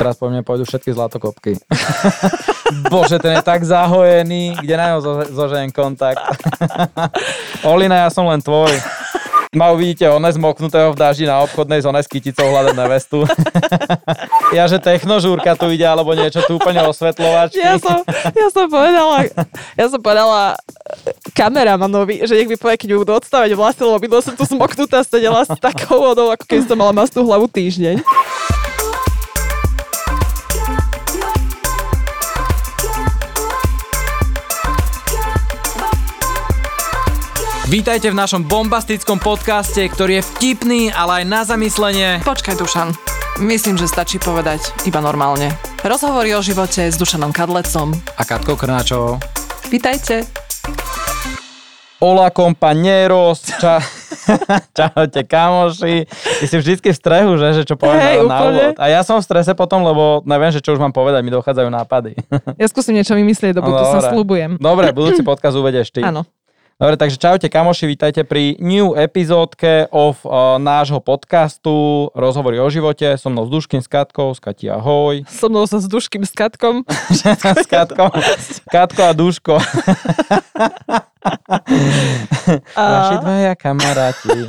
Teraz po mne pôjdu všetky zlatokopky. Bože, ten je tak zahojený, kde na ňo zoženiem kontakt. Olina, ja som len tvoj. Ma uvidíte one zmoknutého v daži na obchodnej zóne s kyticou hľadať nevestu. ja, že technožúrka tu ide, alebo niečo tu úplne osvetľovačky. Ja som, ja som povedala, ja som povedala kameramanovi, že nech mi povie, keď budú odstávať vlasy, lebo som tu smoknutá, sedela s takou vodou, ako keď som mala mastú hlavu týždeň. Vítajte v našom bombastickom podcaste, ktorý je vtipný, ale aj na zamyslenie. Počkaj, Dušan. Myslím, že stačí povedať iba normálne. Rozhovory o živote s Dušanom Kadlecom a Katkou Krnáčovou. Vítajte. Hola compañeros, ča... čaute kamoši. Ty si vždycky v strehu, že, že čo poviem hey, na úvod. A ja som v strese potom, lebo neviem, že čo už mám povedať, mi dochádzajú nápady. Ja skúsim niečo vymyslieť do budúca, no, slúbujem. Dobre, budúci podcast uvedieš ty. Áno. Dobre, takže čaute kamoši, vítajte pri new epizódke of uh, nášho podcastu Rozhovory o živote. Som mnou s Duškým, s Katkou, s Kati ahoj. So mnou sa s Duškým, s Katkom. s Katkou, Katko a Duško. a... Vaši dvaja kamaráti.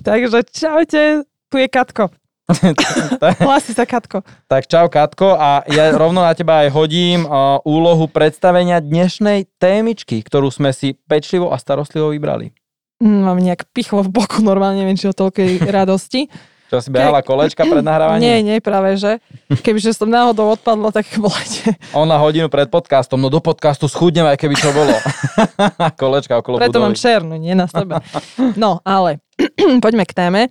takže čaute, tu je Katko. Hlási sa Katko. Tak čau Katko a ja rovno na teba aj hodím uh, úlohu predstavenia dnešnej témičky, ktorú sme si pečlivo a starostlivo vybrali. Mm, mám nejak pichlo v boku, normálne neviem, či o toľkej radosti. Čo si behala kolečka pred nahrávaním? Nie, nie, práve že. Kebyže som náhodou odpadla, tak bolete. Ona hodinu pred podcastom, no do podcastu schudnem, aj keby čo bolo. kolečka okolo Preto budovy. mám černu, nie na sebe. No, ale poďme k téme.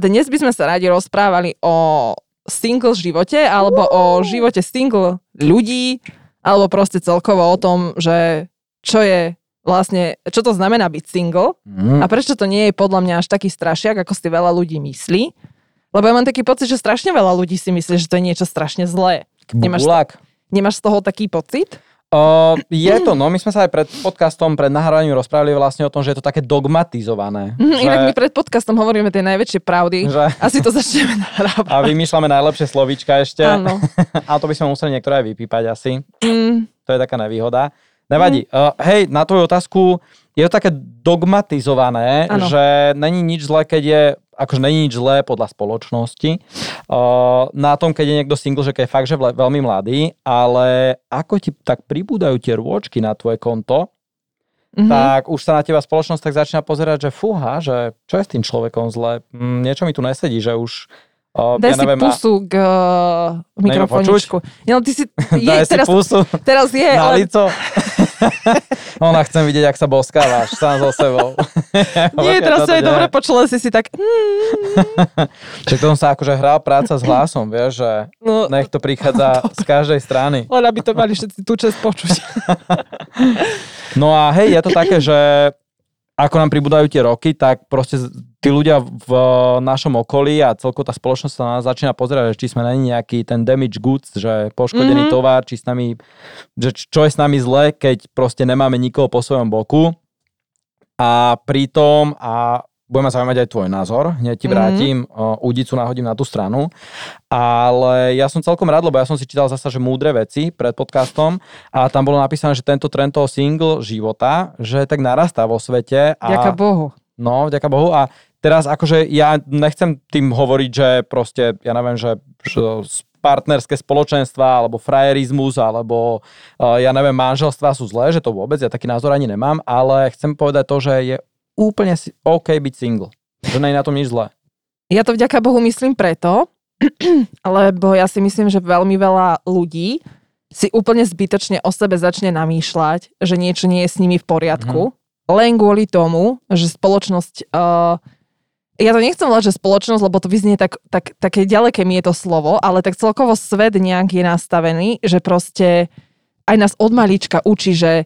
Dnes by sme sa radi rozprávali o single živote, alebo o živote single ľudí, alebo proste celkovo o tom, že čo je vlastne, čo to znamená byť single mm. a prečo to nie je podľa mňa až taký strašiak, ako si veľa ľudí myslí. Lebo ja mám taký pocit, že strašne veľa ľudí si myslí, že to je niečo strašne zlé. Nemáš, nemáš z toho taký pocit? Uh, je to, no my sme sa aj pred podcastom, pred nahrávaním rozprávali vlastne o tom, že je to také dogmatizované. Mm, že... Inak my pred podcastom hovoríme tie najväčšie pravdy. Že... Asi to začneme nahrávať. A vymýšľame najlepšie slovíčka ešte. Áno. A to by sme museli niektoré aj vypípať asi. Mm. To je taká nevýhoda. Nevadí. Mm. Uh, hej, na tvoju otázku, je to také dogmatizované, ano. že není nič zlé, keď je, akože není nič zlé podľa spoločnosti, uh, na tom, keď je niekto single, že keď je fakt, že veľmi mladý, ale ako ti tak pribúdajú tie rôčky na tvoje konto, mm-hmm. tak už sa na teba spoločnosť tak začína pozerať, že fúha, že čo je s tým človekom zle, mm, niečo mi tu nesedí, že už Uh, Daj ja si neviem, pusu k uh, mikrofoničku. No, ty si, je, teraz, teraz je, na ale... lico. Ona chcem vidieť, ak sa boskávaš sám so sebou. Nie, teraz sa je dobre počula si si tak... Čiže tom sa akože hrá práca s hlasom, vieš, že no, nech to prichádza z každej strany. Len aby to mali všetci tú čest počuť. no a hej, je to také, že ako nám pribúdajú tie roky, tak proste tí ľudia v našom okolí a celko tá spoločnosť sa na nás začína pozerať, že či sme není nejaký ten damage goods, že poškodený mm-hmm. tovar, či s nami, že čo je s nami zle, keď proste nemáme nikoho po svojom boku. A pritom, a budeme zaujímať aj tvoj názor, hneď ti mhm. vrátim, mm-hmm. údicu nahodím na tú stranu, ale ja som celkom rád, lebo ja som si čítal zase, že múdre veci pred podcastom a tam bolo napísané, že tento trend toho single života, že tak narastá vo svete. A, ďaká Bohu. No, ďaká Bohu a teraz akože ja nechcem tým hovoriť, že proste, ja neviem, že, že partnerské spoločenstva, alebo frajerizmus, alebo uh, ja neviem, manželstva sú zlé, že to vôbec, ja taký názor ani nemám, ale chcem povedať to, že je úplne OK byť single. Že nie je na tom nič zlé. Ja to vďaka Bohu myslím preto, lebo ja si myslím, že veľmi veľa ľudí si úplne zbytočne o sebe začne namýšľať, že niečo nie je s nimi v poriadku, mm-hmm. len kvôli tomu, že spoločnosť... Uh, ja to nechcem volať, že spoločnosť, lebo to vyznie tak, tak, také ďaleké mi je to slovo, ale tak celkovo svet nejak je nastavený, že proste aj nás od malička učí, že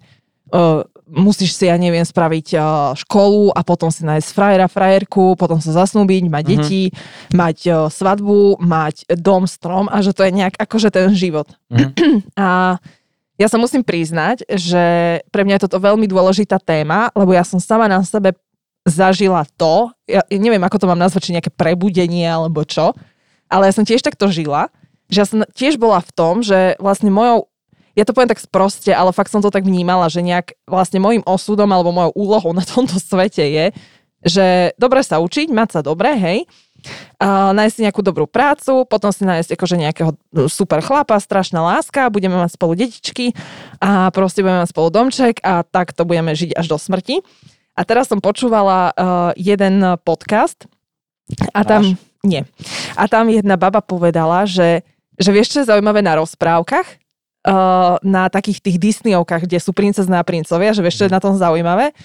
uh, musíš si, ja neviem, spraviť uh, školu a potom si nájsť frajera, frajerku, potom sa zasnúbiť, mať mm-hmm. deti, mať uh, svadbu, mať dom, strom a že to je nejak akože ten život. Mm-hmm. a ja sa musím priznať, že pre mňa je toto veľmi dôležitá téma, lebo ja som sama na sebe zažila to, ja neviem, ako to mám nazvať, či nejaké prebudenie alebo čo, ale ja som tiež takto žila, že ja som tiež bola v tom, že vlastne mojou ja to poviem tak sproste, ale fakt som to tak vnímala, že nejak vlastne môjim osudom alebo mojou úlohou na tomto svete je, že dobre sa učiť, mať sa dobre, hej, uh, nájsť si nejakú dobrú prácu, potom si nájsť akože nejakého super chlapa, strašná láska, budeme mať spolu detičky a proste budeme mať spolu domček a takto budeme žiť až do smrti. A teraz som počúvala uh, jeden podcast a tam... Máš? Nie. A tam jedna baba povedala, že, že vieš, čo je zaujímavé na rozprávkach? Uh, na takých tých Disneyovkách, kde sú princezné a princovia, že vieš, čo je na tom zaujímavé?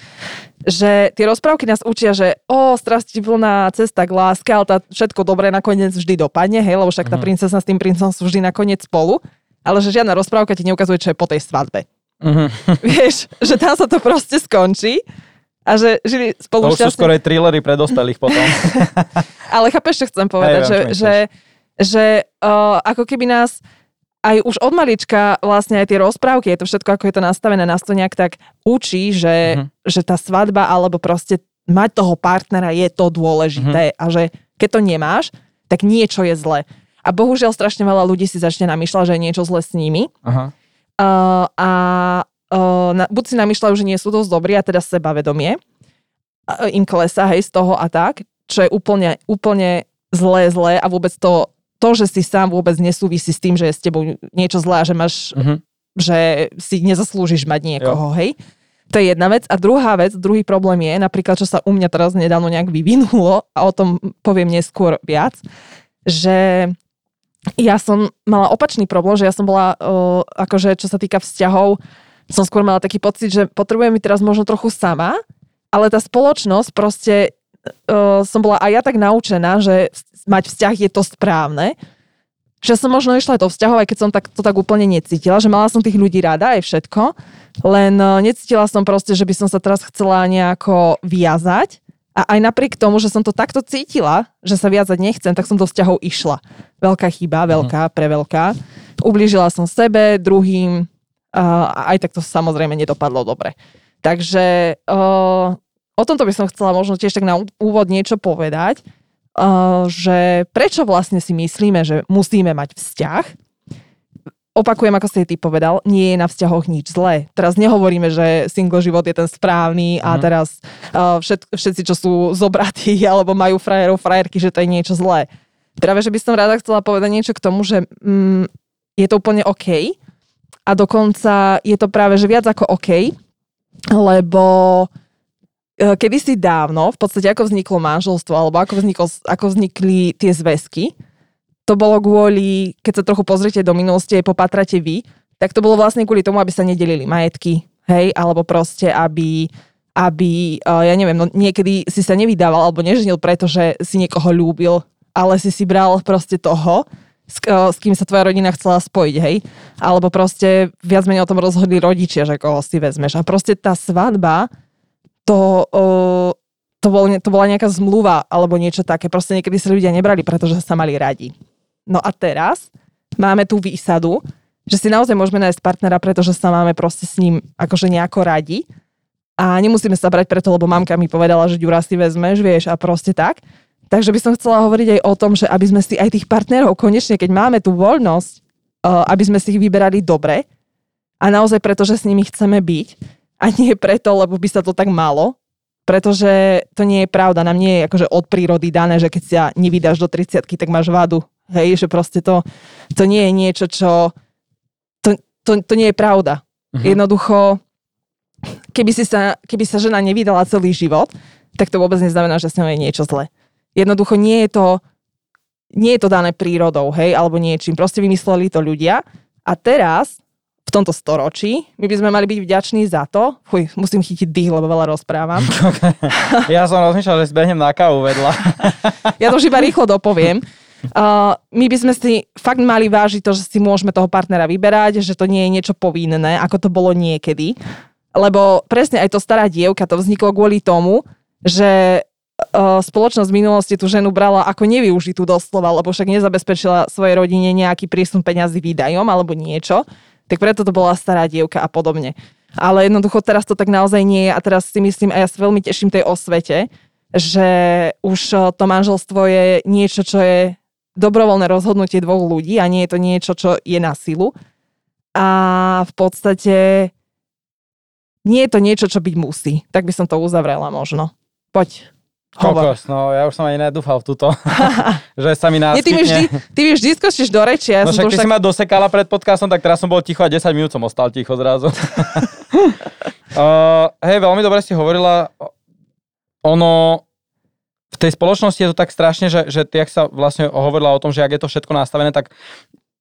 Že tie rozprávky nás učia, že o, strastiplná cesta k láske, ale tá všetko dobré nakoniec vždy dopadne, hej, lebo však tá mhm. princezna s tým princom sú vždy nakoniec spolu, ale že žiadna rozprávka ti neukazuje, čo je po tej svadbe. Uh-huh. Vieš, že tam sa to proste skončí a že žili spolu To sú skoro aj thrillery pre dospelých potom. ale chápeš, čo chcem povedať, hey, že, že, že uh, ako keby nás aj už od malička vlastne aj tie rozprávky, je to všetko, ako je to nastavené, nás to nejak tak učí, že, uh-huh. že tá svadba alebo proste mať toho partnera je to dôležité uh-huh. a že keď to nemáš, tak niečo je zle. A bohužiaľ strašne veľa ľudí si začne namýšľať, že je niečo zle s nimi. Uh-huh. Uh, a uh, na, buď si namýšľajú, že nie sú dosť dobrí a teda sebavedomie uh, im klesa, hej, z toho a tak, čo je úplne, úplne zlé, zlé a vôbec to to, že si sám vôbec nesúvisí s tým, že je s tebou niečo zlé a že máš, uh-huh. že si nezaslúžiš mať niekoho, jo. hej. To je jedna vec. A druhá vec, druhý problém je, napríklad, čo sa u mňa teraz nedávno nejak vyvinulo, a o tom poviem neskôr viac, že ja som mala opačný problém, že ja som bola, uh, akože čo sa týka vzťahov, som skôr mala taký pocit, že potrebujem mi teraz možno trochu sama, ale tá spoločnosť proste uh, som bola aj ja tak naučená, že mať vzťah je to správne, že som možno išla aj to vzťahov, aj keď som tak, to tak úplne necítila, že mala som tých ľudí rada aj všetko, len uh, necítila som proste, že by som sa teraz chcela nejako viazať a aj napriek tomu, že som to takto cítila, že sa viazať nechcem, tak som do vzťahov išla. Veľká chyba, mhm. veľká, preveľká. Ublížila som sebe, druhým uh, a aj tak to samozrejme nedopadlo dobre. Takže o tomto by som chcela možno tiež tak na úvod niečo povedať, že prečo vlastne si myslíme, že musíme mať vzťah. Opakujem, ako si ty povedal, nie je na vzťahoch nič zlé. Teraz nehovoríme, že single život je ten správny a mm. teraz uh, všet, všetci, čo sú zobratí alebo majú frajerov, frajerky, že to je niečo zlé. Práve, že by som rada chcela povedať niečo k tomu, že mm, je to úplne OK a dokonca je to práve, že viac ako OK, lebo E, kedysi dávno, v podstate ako vzniklo manželstvo, alebo ako, vzniklo, ako vznikli tie zväzky, to bolo kvôli, keď sa trochu pozriete do minulosti, aj popatrate vy, tak to bolo vlastne kvôli tomu, aby sa nedelili majetky, hej, alebo proste, aby, aby, e, ja neviem, no niekedy si sa nevydával alebo neženil, pretože si niekoho ľúbil, ale si si bral proste toho, s, s kým sa tvoja rodina chcela spojiť, hej? Alebo proste viac menej o tom rozhodli rodičia, že koho si vezmeš. A proste tá svadba, to, uh, to, bol, to bola nejaká zmluva alebo niečo také. Proste niekedy sa ľudia nebrali, pretože sa mali radi. No a teraz máme tú výsadu, že si naozaj môžeme nájsť partnera, pretože sa máme proste s ním akože nejako radi. A nemusíme sa brať preto, lebo mamka mi povedala, že Ďura si vezmeš, vieš, a proste tak. Takže by som chcela hovoriť aj o tom, že aby sme si aj tých partnerov konečne, keď máme tú voľnosť, uh, aby sme si ich vyberali dobre a naozaj preto, že s nimi chceme byť a nie preto, lebo by sa to tak malo, pretože to nie je pravda. Nám nie je akože od prírody dané, že keď sa nevydáš do 30 tak máš vadu. Hej, že proste to, to nie je niečo, čo... To, to, to nie je pravda. Uh-huh. Jednoducho, keby, si sa, keby sa žena nevydala celý život, tak to vôbec neznamená, že s ňou je niečo zle. Jednoducho nie je to, nie je to dané prírodou, hej, alebo niečím. Proste vymysleli to ľudia. A teraz v tomto storočí. My by sme mali byť vďační za to. Fuj, musím chytiť dých, lebo veľa rozprávam. ja som rozmýšľal, že zbehnem na kávu vedľa. ja to už iba rýchlo dopoviem. Uh, my by sme si fakt mali vážiť to, že si môžeme toho partnera vyberať, že to nie je niečo povinné, ako to bolo niekedy. Lebo presne aj to stará dievka, to vzniklo kvôli tomu, že spoločnosť v minulosti tú ženu brala ako nevyužitú doslova, lebo však nezabezpečila svojej rodine nejaký prísun peňazí výdajom alebo niečo tak preto to bola stará dievka a podobne. Ale jednoducho teraz to tak naozaj nie je a teraz si myslím, a ja sa veľmi teším tej osvete, že už to manželstvo je niečo, čo je dobrovoľné rozhodnutie dvoch ľudí a nie je to niečo, čo je na silu. A v podstate nie je to niečo, čo byť musí. Tak by som to uzavrela možno. Poď. Kokos, no ja už som ani nedúfal v túto, že sa mi náskytne. Nie, ty, mi vždy, ty mi vždy skočíš do reči. Ja no však ty tak... si ma dosekala pred podcastom, tak teraz som bol ticho a 10 minút som ostal ticho zrazu. uh, hej, veľmi dobre si hovorila. Ono, v tej spoločnosti je to tak strašne, že, že ty, ak sa vlastne hovorila o tom, že ak je to všetko nastavené, tak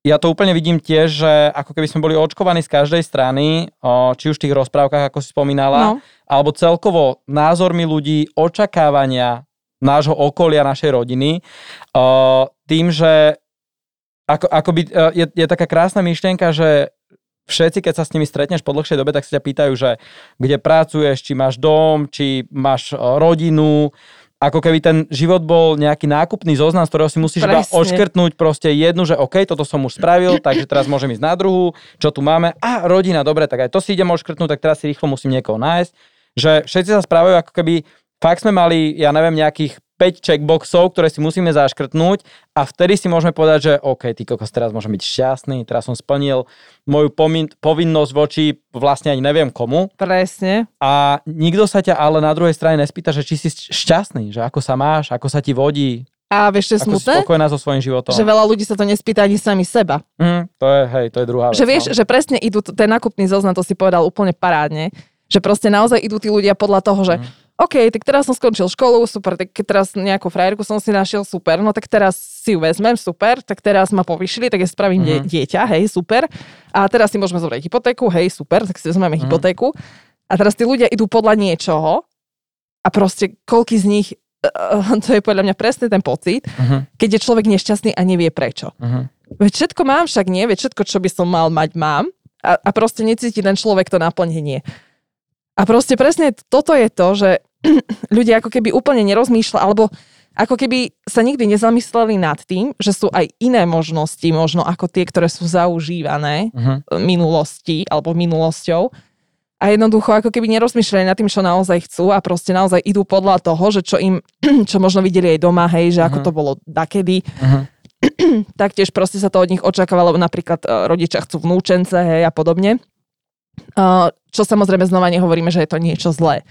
ja to úplne vidím tiež, že ako keby sme boli očkovaní z každej strany, či už v tých rozprávkach, ako si spomínala, no. alebo celkovo názormi ľudí, očakávania nášho okolia, našej rodiny, tým, že ako, ako by, je, je taká krásna myšlienka, že všetci, keď sa s nimi stretneš po dlhšej dobe, tak sa ťa pýtajú, že kde pracuješ, či máš dom, či máš rodinu, ako keby ten život bol nejaký nákupný zoznam, z ktorého si musíš Presne. iba odškrtnúť proste jednu, že OK, toto som už spravil, takže teraz môžem ísť na druhú, čo tu máme. A rodina, dobre, tak aj to si idem odškrtnúť, tak teraz si rýchlo musím niekoho nájsť. Že všetci sa správajú ako keby, fakt sme mali, ja neviem, nejakých 5 checkboxov, ktoré si musíme zaškrtnúť a vtedy si môžeme povedať, že OK, ty kokos, teraz môžem byť šťastný, teraz som splnil moju pomin- povinnosť voči vlastne ani neviem komu. Presne. A nikto sa ťa ale na druhej strane nespýta, že či si šťastný, že ako sa máš, ako sa ti vodí, a vieš, čo je smutné? spokojná so svojím životom. Že veľa ľudí sa to nespýta ani sami seba. Mm, to je, hej, to je druhá vec. Že vieš, no. že presne idú, ten nákupný zoznam, to si povedal úplne parádne, že proste naozaj idú tí ľudia podľa toho, že mm OK, tak teraz som skončil školu, super, tak teraz nejakú frajerku som si našiel, super, no tak teraz si ju vezmem, super, tak teraz ma povyšili, tak ja spravím mm-hmm. dieťa, hej, super. A teraz si môžeme zobrať hypotéku, hej, super, tak si vezmeme mm-hmm. hypotéku. A teraz tí ľudia idú podľa niečoho a proste koľky z nich, uh, to je podľa mňa presne ten pocit, mm-hmm. keď je človek nešťastný a nevie prečo. Mm-hmm. Veď všetko mám, však nie, veď všetko, čo by som mal mať, mám. A, a proste necíti ten človek to naplnenie. A proste presne toto je to, že ľudia ako keby úplne nerozmýšľa, alebo ako keby sa nikdy nezamysleli nad tým, že sú aj iné možnosti, možno ako tie, ktoré sú zaužívané uh-huh. minulosti alebo minulosťou. A jednoducho ako keby nerozmýšľali nad tým, čo naozaj chcú a proste naozaj idú podľa toho, že čo im, čo možno videli aj doma, hej, že ako uh-huh. to bolo dakedy. Uh-huh. Taktiež proste sa to od nich očakávalo, napríklad uh, rodičia chcú vnúčence, hej, a podobne. Uh, čo samozrejme znova nehovoríme, že je to niečo zlé.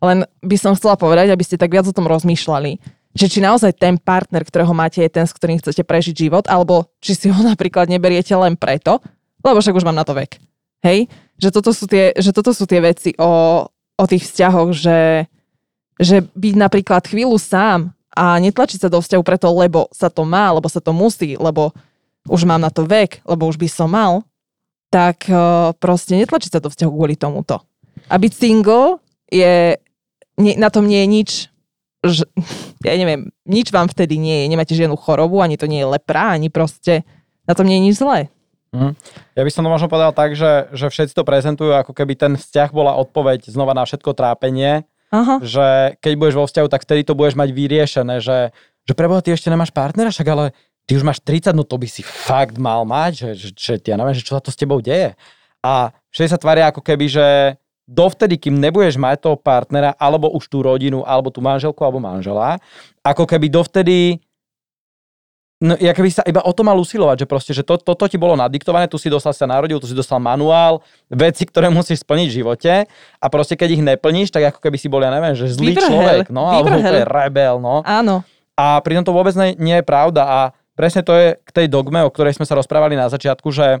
Len by som chcela povedať, aby ste tak viac o tom rozmýšľali, že či naozaj ten partner, ktorého máte, je ten, s ktorým chcete prežiť život, alebo či si ho napríklad neberiete len preto, lebo však už mám na to vek. Hej? Že toto sú tie, že toto sú tie veci o, o tých vzťahoch, že, že byť napríklad chvíľu sám a netlačiť sa do vzťahu preto, lebo sa to má, lebo sa to musí, lebo už mám na to vek, lebo už by som mal, tak uh, proste netlačiť sa do vzťahu kvôli tomuto. A byť single je, nie, na tom nie je nič, že, ja neviem, nič vám vtedy nie je, nemáte žiadnu chorobu, ani to nie je lepra, ani proste, na tom nie je nič zlé. Mm. Ja by som to možno povedal tak, že, že všetci to prezentujú, ako keby ten vzťah bola odpoveď znova na všetko trápenie, Aha. že keď budeš vo vzťahu, tak vtedy to budeš mať vyriešené, že, že preboha, ty ešte nemáš partnera, však ale ty už máš 30, no to by si fakt mal mať, že, že, že ja neviem, že čo sa to s tebou deje. A všetci sa tvária ako keby, že dovtedy, kým nebudeš mať toho partnera, alebo už tú rodinu, alebo tú manželku, alebo manžela, ako keby dovtedy No, ja keby sa iba o to mal usilovať, že proste, že to, toto ti bolo nadiktované, tu si dostal sa narodil, tu si dostal manuál, veci, ktoré musíš splniť v živote a proste keď ich neplníš, tak ako keby si bol, ja neviem, že zlý Vybrhel. človek, no, alebo úplne rebel, no. Áno. A pritom to vôbec nie, nie je pravda a presne to je k tej dogme, o ktorej sme sa rozprávali na začiatku, že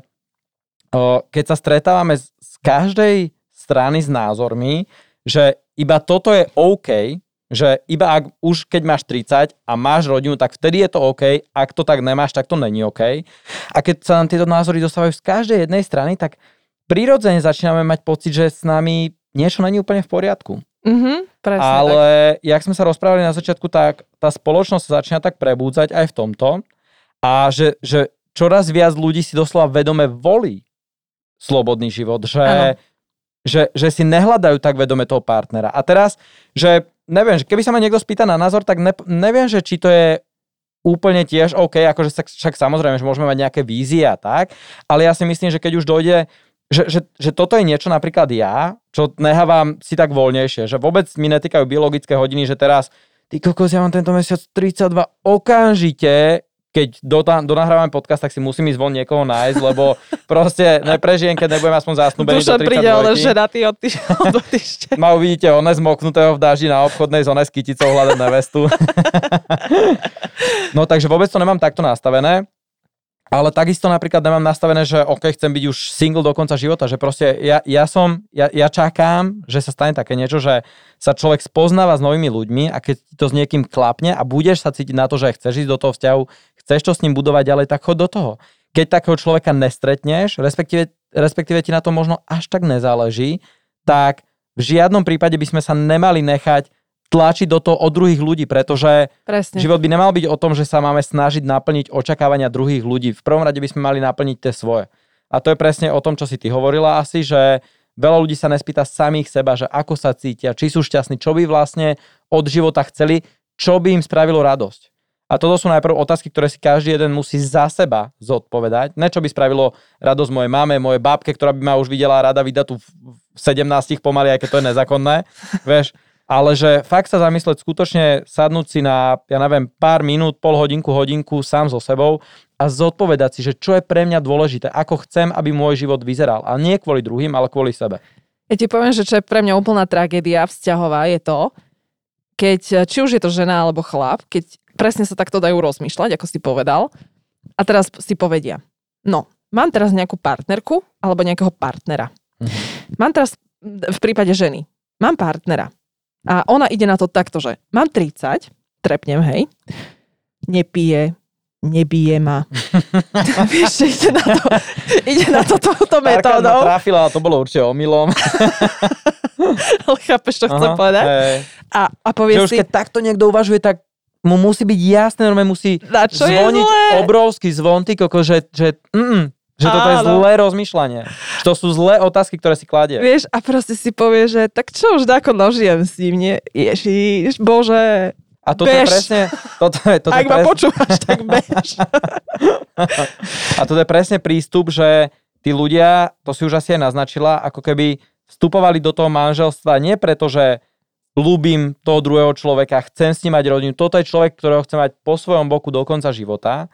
keď sa stretávame z, z každej strany s názormi, že iba toto je OK, že iba ak už keď máš 30 a máš rodinu, tak vtedy je to OK, ak to tak nemáš, tak to není OK. A keď sa nám tieto názory dostávajú z každej jednej strany, tak prirodzene začíname mať pocit, že s nami niečo není úplne v poriadku. Mm-hmm, presne Ale tak. jak sme sa rozprávali na začiatku, tak tá spoločnosť sa začína tak prebúdzať aj v tomto a že, že čoraz viac ľudí si doslova vedome volí slobodný život, že, že, že si nehľadajú tak vedome toho partnera. A teraz, že neviem, že keby sa ma niekto spýta na názor, tak ne, neviem, že či to je úplne tiež OK, akože však, však samozrejme, že môžeme mať nejaké vízie a tak, ale ja si myslím, že keď už dojde, že, že, že toto je niečo napríklad ja, čo nehávam si tak voľnejšie, že vôbec mi netýkajú biologické hodiny, že teraz ty kokos, ja mám tento mesiac 32 okamžite, keď do, donahrávame podcast, tak si musím ísť von niekoho nájsť, lebo proste neprežijem, keď nebudem aspoň zasnúbený Dušan do 32 príde, ale ženatý od týždňa. Ma uvidíte one zmoknutého v daždi na obchodnej zóne s kyticou hľadať nevestu. no takže vôbec to nemám takto nastavené. Ale takisto napríklad nemám nastavené, že OK, chcem byť už single do konca života, že proste ja, ja som, ja, ja čakám, že sa stane také niečo, že sa človek spoznáva s novými ľuďmi a keď to s niekým klapne a budeš sa cítiť na to, že chceš ísť do toho vzťahu, chceš to s ním budovať ďalej, tak chod do toho. Keď takého človeka nestretneš, respektíve, respektíve ti na to možno až tak nezáleží, tak v žiadnom prípade by sme sa nemali nechať tlačiť do toho od druhých ľudí, pretože Presne. život by nemal byť o tom, že sa máme snažiť naplniť očakávania druhých ľudí. V prvom rade by sme mali naplniť tie svoje. A to je presne o tom, čo si ty hovorila asi, že veľa ľudí sa nespýta samých seba, že ako sa cítia, či sú šťastní, čo by vlastne od života chceli, čo by im spravilo radosť. A toto sú najprv otázky, ktoré si každý jeden musí za seba zodpovedať. Ne čo by spravilo radosť mojej mame, mojej babke, ktorá by ma už videla rada vydať tu v 17 pomaly, aj keď to je nezákonné. Vieš, ale že fakt sa zamysleť skutočne, sadnúť si na, ja neviem, pár minút, pol hodinku, hodinku sám so sebou a zodpovedať si, že čo je pre mňa dôležité, ako chcem, aby môj život vyzeral. A nie kvôli druhým, ale kvôli sebe. Ja ti poviem, že čo je pre mňa úplná tragédia vzťahová je to, keď, či už je to žena alebo chlap, keď presne sa takto dajú rozmýšľať, ako si povedal, a teraz si povedia, no, mám teraz nejakú partnerku alebo nejakého partnera. Mhm. Mám teraz v prípade ženy, mám partnera, a ona ide na to takto, že mám 30, trepnem, hej, nepije, nebije ma. Vieš, ide na to, ide na to touto metódou. trafila, to bolo určite omylom. ale chápeš, čo chcem povedať? Hey. A, a povie že si... už keď takto niekto uvažuje, tak mu musí byť jasné, normálne musí na čo zvoniť obrovský zvon, ty koko, že, že mm, že toto je zlé rozmýšľanie. To sú zlé otázky, ktoré si kladie. Vieš, a proste si povie, že tak čo už ako nožijem s ním, nie? Ježiš, bože, a toto bež. je presne... Toto je, toto Ak je presne, ma počúvaš, tak bež. a toto je presne prístup, že tí ľudia, to si už asi aj naznačila, ako keby vstupovali do toho manželstva nie preto, že ľúbim toho druhého človeka, chcem s ním mať rodinu, toto je človek, ktorého chcem mať po svojom boku do konca života,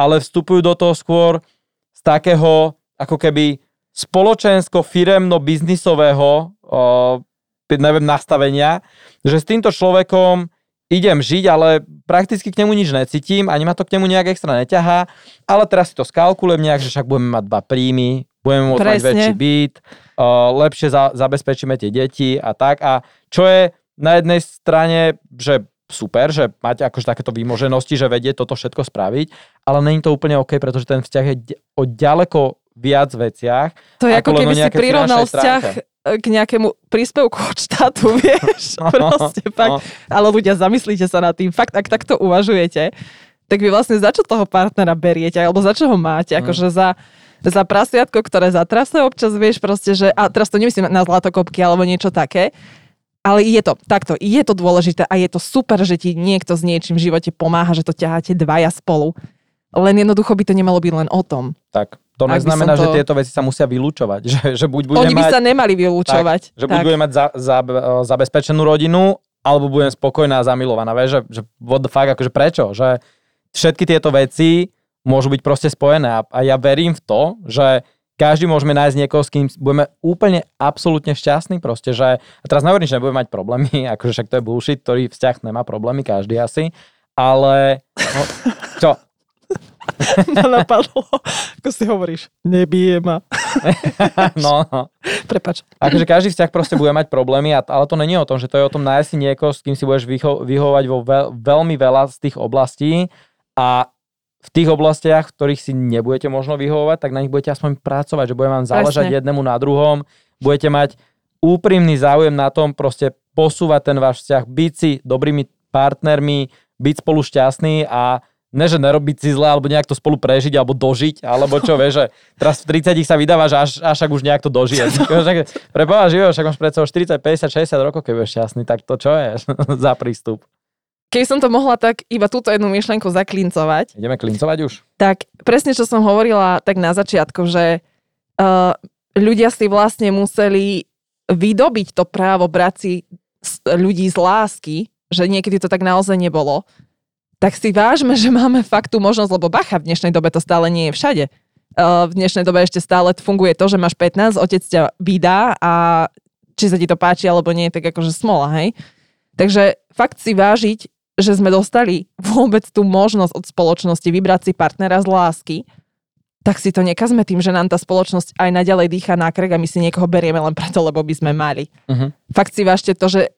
ale vstupujú do toho skôr takého ako keby spoločensko-firemno-biznisového neviem, nastavenia, že s týmto človekom idem žiť, ale prakticky k nemu nič necítim, ani ma to k nemu nejak extra neťahá, ale teraz si to skalkulujem nejak, že však budeme mať dva príjmy, budeme môcť mať väčší byt, uh, lepšie za, zabezpečíme tie deti a tak. A čo je na jednej strane, že super, že máte akože takéto výmoženosti, že vedie toto všetko spraviť, ale není to úplne OK, pretože ten vzťah je o ďaleko viac veciach. To je ako, ako keby si prirovnal vzťah k nejakému príspevku od štátu, vieš, no, proste no. fakt. Ale ľudia, zamyslíte sa nad tým, fakt, ak takto uvažujete, tak vy vlastne za čo toho partnera beriete, alebo za čo ho máte, mm. akože za, za prasiatko, ktoré zatrase občas, vieš, proste, že, a teraz to nemyslím na zlatokopky alebo niečo také, ale je to takto, je to dôležité a je to super, že ti niekto s niečím v živote pomáha, že to ťaháte dvaja spolu. Len jednoducho by to nemalo byť len o tom. Tak, to neznamená, to... že tieto veci sa musia vylúčovať. Že, že buď budem Oni by mať, sa nemali vylúčovať. Tak, že tak. buď budem mať za, za, zabezpečenú rodinu, alebo budem spokojná a zamilovaná. Vieš, že, že what the fuck, akože prečo? Že všetky tieto veci môžu byť proste spojené. A, a ja verím v to, že každý môžeme nájsť niekoho, s kým budeme úplne absolútne šťastní proste, že a teraz nehovorím, že nebudeme mať problémy, akože však to je bullshit, ktorý vzťah nemá problémy, každý asi, ale no, čo, ma napadlo, ako si hovoríš, nebije ma. no, no. Prepač. Akože každý vzťah proste bude mať problémy, ale to není o tom, že to je o tom nájsť niekoho, s kým si budeš vyho- vyhovať vo veľ- veľmi veľa z tých oblastí a v tých oblastiach, v ktorých si nebudete možno vyhovovať, tak na nich budete aspoň pracovať, že bude vám záležať Presne. jednému na druhom, budete mať úprimný záujem na tom proste posúvať ten váš vzťah, byť si dobrými partnermi, byť spolu šťastný a ne, že nerobiť si zle, alebo nejak to spolu prežiť, alebo dožiť, alebo čo, vieš, že teraz v 30 sa vydáva, že až, až ak už nejak to dožije. Pre Boha živého, však máš predsa 40, 50, 60 rokov, keď budeš šťastný, tak to čo je za prístup? Keby som to mohla tak iba túto jednu myšlenku zaklincovať. Ideme klincovať už? Tak presne, čo som hovorila tak na začiatku, že uh, ľudia si vlastne museli vydobiť to právo brať si ľudí z lásky, že niekedy to tak naozaj nebolo tak si vážme, že máme fakt tú možnosť, lebo bacha, v dnešnej dobe to stále nie je všade. Uh, v dnešnej dobe ešte stále funguje to, že máš 15, otec ťa vydá a či sa ti to páči alebo nie, tak akože smola, hej. Takže fakt si vážiť, že sme dostali vôbec tú možnosť od spoločnosti vybrať si partnera z lásky, tak si to nekazme tým, že nám tá spoločnosť aj naďalej dýcha na krk a my si niekoho berieme len preto, lebo by sme mali. Uh-huh. Fakt si vážte to, že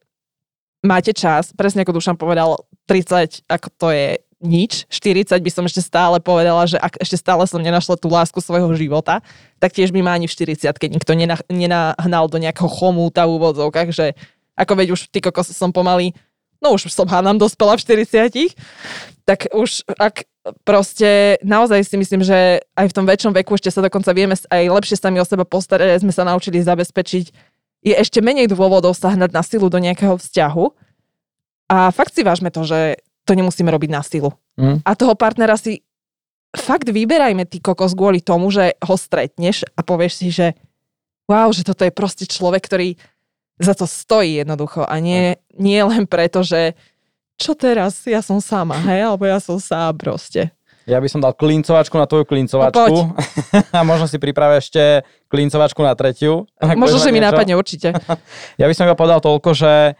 máte čas, presne ako Dušan povedal, 30, ako to je nič, 40 by som ešte stále povedala, že ak ešte stále som nenašla tú lásku svojho života, tak tiež by ma ani v 40 keď nikto nenahnal do nejakého chomúta v úvodzovkách, že ako veď už ty kokos som pomaly no už som hádam dospela v 40 tak už ak proste naozaj si myslím, že aj v tom väčšom veku ešte sa dokonca vieme aj lepšie sami o seba postarať, sme sa naučili zabezpečiť, je ešte menej dôvodov sa hnať na silu do nejakého vzťahu. A fakt si vážme to, že to nemusíme robiť na silu. Mm. A toho partnera si fakt vyberajme ty kokos kvôli tomu, že ho stretneš a povieš si, že wow, že toto je proste človek, ktorý za to stojí jednoducho a nie, nie len preto, že čo teraz, ja som sama, hej, alebo ja som sám proste. Ja by som dal klincovačku na tvoju klincovačku. No, a možno si pripravia ešte klincovačku na tretiu. Možno, že mi nápadne určite. ja by som iba povedal toľko, že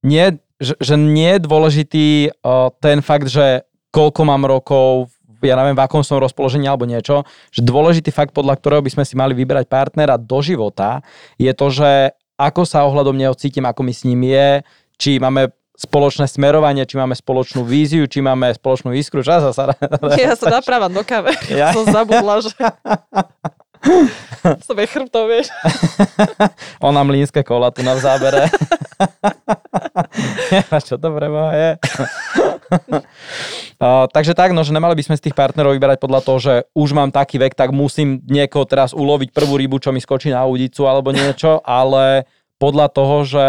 nie, že, že nie je dôležitý uh, ten fakt, že koľko mám rokov, ja neviem, v akom som rozpoložení alebo niečo, že dôležitý fakt, podľa ktorého by sme si mali vybrať partnera do života, je to, že ako sa ohľadom neho cítim, ako mi s ním je, či máme spoločné smerovanie, či máme spoločnú víziu, či máme spoločnú iskru. Čas sa... Ja sa naprávam do kave. Ja? Som zabudla, že... Je chrbtov, vieš. Ona mlínske kola tu na v zábere. čo to pre je? Uh, takže tak, no, že nemali by sme z tých partnerov vyberať podľa toho, že už mám taký vek, tak musím niekoho teraz uloviť prvú rybu, čo mi skočí na udicu alebo niečo, ale podľa toho, že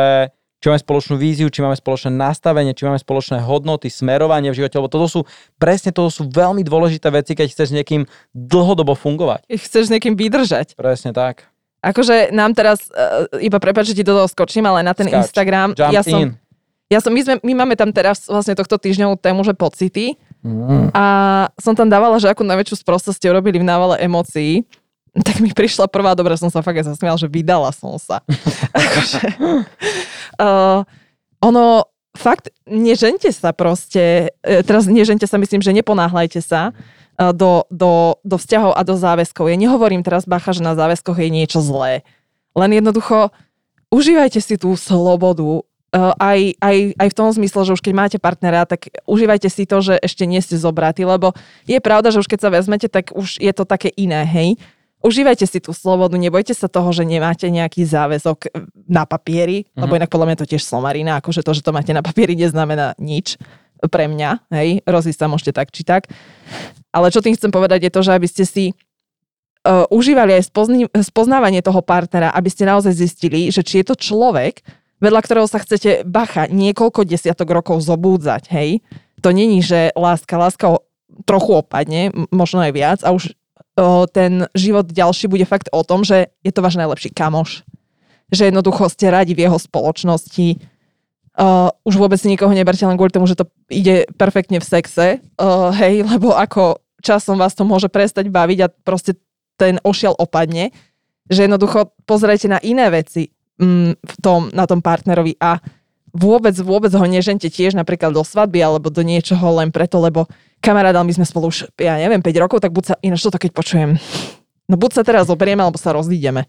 či máme spoločnú víziu, či máme spoločné nastavenie, či máme spoločné hodnoty, smerovanie v živote, lebo toto sú presne toto sú veľmi dôležité veci, keď chceš s niekým dlhodobo fungovať. Chceš s niekým vydržať. Presne tak. Akože nám teraz, uh, iba prepáč, že ti do toho skočím, ale na ten Skač. Instagram, Jump ja som, in. ja som, my, sme, my máme tam teraz vlastne tohto týždňovú tému, že pocity. Mm. A som tam dávala, že akú najväčšiu sprostosť ste urobili v návale emócií tak mi prišla prvá, dobre som sa fakt aj zasmiala, že vydala som sa. akože, uh, ono, fakt, nežente sa proste, uh, teraz nežente sa, myslím, že neponáhľajte sa uh, do, do, do vzťahov a do záväzkov. Ja nehovorím teraz, bacha, že na záväzkoch je niečo zlé. Len jednoducho, užívajte si tú slobodu, Uh, aj, aj, aj v tom zmysle, že už keď máte partnera, tak užívajte si to, že ešte nie ste zobratí, lebo je pravda, že už keď sa vezmete, tak už je to také iné, hej užívajte si tú slobodu, nebojte sa toho, že nemáte nejaký záväzok na papieri, mm-hmm. lebo inak podľa mňa to tiež somarina, akože to, že to máte na papieri, neznamená nič pre mňa, hej, rozísť sa môžete tak či tak. Ale čo tým chcem povedať je to, že aby ste si uh, užívali aj spozni- spoznávanie toho partnera, aby ste naozaj zistili, že či je to človek, vedľa ktorého sa chcete, bacha, niekoľko desiatok rokov zobúdzať, hej. To není, že láska, láska trochu opadne, možno aj viac a už o, ten život ďalší bude fakt o tom, že je to váš najlepší kamoš. Že jednoducho ste radi v jeho spoločnosti. Uh, už vôbec nikoho neberte len kvôli tomu, že to ide perfektne v sexe. Uh, hej, lebo ako časom vás to môže prestať baviť a proste ten ošiel opadne. Že jednoducho pozrite na iné veci mm, v tom, na tom partnerovi a vôbec, vôbec ho nežente tiež napríklad do svadby alebo do niečoho len preto, lebo kamarát, my sme spolu už, ja neviem, 5 rokov, tak buď sa, ináč to keď počujem, no buď sa teraz zoberieme, alebo sa rozídeme.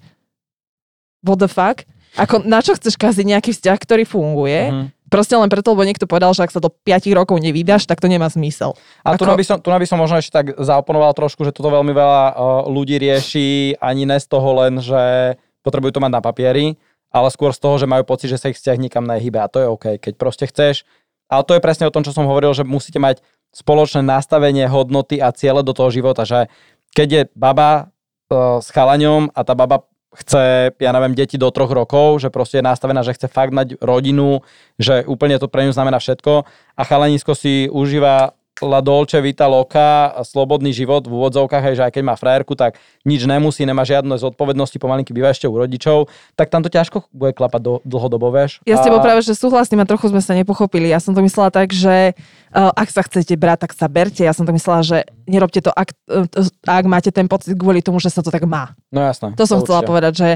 What the fuck? Ako, na čo chceš kaziť nejaký vzťah, ktorý funguje? Mm-hmm. Proste len preto, lebo niekto povedal, že ak sa do 5 rokov nevydáš, tak to nemá zmysel. A Ako... tu, by som, tu by som možno ešte tak zaoponoval trošku, že toto veľmi veľa uh, ľudí rieši ani ne z toho len, že potrebujú to mať na papieri, ale skôr z toho, že majú pocit, že sa ich vzťah nikam nehybe a to je OK. Keď proste chceš, ale to je presne o tom, čo som hovoril, že musíte mať spoločné nastavenie, hodnoty a ciele do toho života, že keď je baba uh, s chalaňom a tá baba chce, ja neviem, deti do troch rokov, že proste je nastavená, že chce fakt mať rodinu, že úplne to pre ňu znamená všetko a chalanisko si užíva la dolce vita loka, slobodný život v úvodzovkách, že aj keď má frajerku, tak nič nemusí, nemá žiadne zodpovednosti, pomalinky býva ešte u rodičov, tak tam to ťažko bude klapať do, dlhodobo, vieš. Ja s tebou práve, že súhlasím a trochu sme sa nepochopili. Ja som to myslela tak, že uh, ak sa chcete brať, tak sa berte. Ja som to myslela, že nerobte to, ak, uh, ak máte ten pocit kvôli tomu, že sa to tak má. No jasné. To som to chcela určite. povedať, že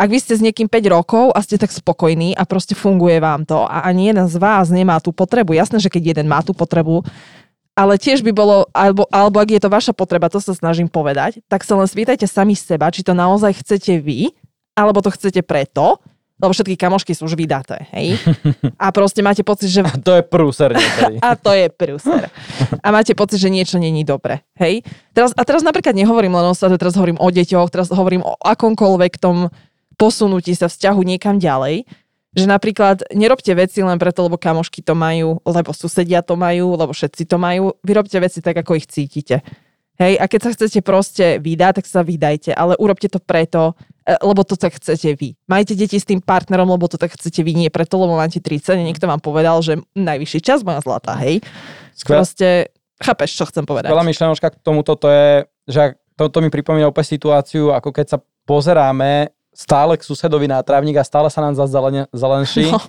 ak vy ste s niekým 5 rokov a ste tak spokojní a proste funguje vám to a ani jeden z vás nemá tú potrebu, jasné, že keď jeden má tú potrebu, ale tiež by bolo, alebo, alebo ak je to vaša potreba, to sa snažím povedať, tak sa len spýtajte sami seba, či to naozaj chcete vy, alebo to chcete preto, lebo všetky kamošky sú už vydaté, hej? A proste máte pocit, že... A to je prúser. A to je prúser. A máte pocit, že niečo není dobre, hej? Teraz, a teraz napríklad nehovorím len o svete, teraz hovorím o deťoch, teraz hovorím o akomkoľvek tom posunutí sa vzťahu niekam ďalej, že napríklad nerobte veci len preto, lebo kamošky to majú, lebo susedia to majú, lebo všetci to majú. Vyrobte veci tak, ako ich cítite. Hej, a keď sa chcete proste vydať, tak sa vydajte, ale urobte to preto, e, lebo to tak chcete vy. Majte deti s tým partnerom, lebo to tak chcete vy, nie preto, lebo máte 30 a niekto vám povedal, že najvyšší čas, moja zlatá, hej. Skvelé. Proste, chápeš, čo chcem povedať. Veľa myšlenočka k tomuto to je, že toto mi pripomína opäť situáciu, ako keď sa pozeráme stále k susedovi na trávnik a stále sa nám zazelenší. No.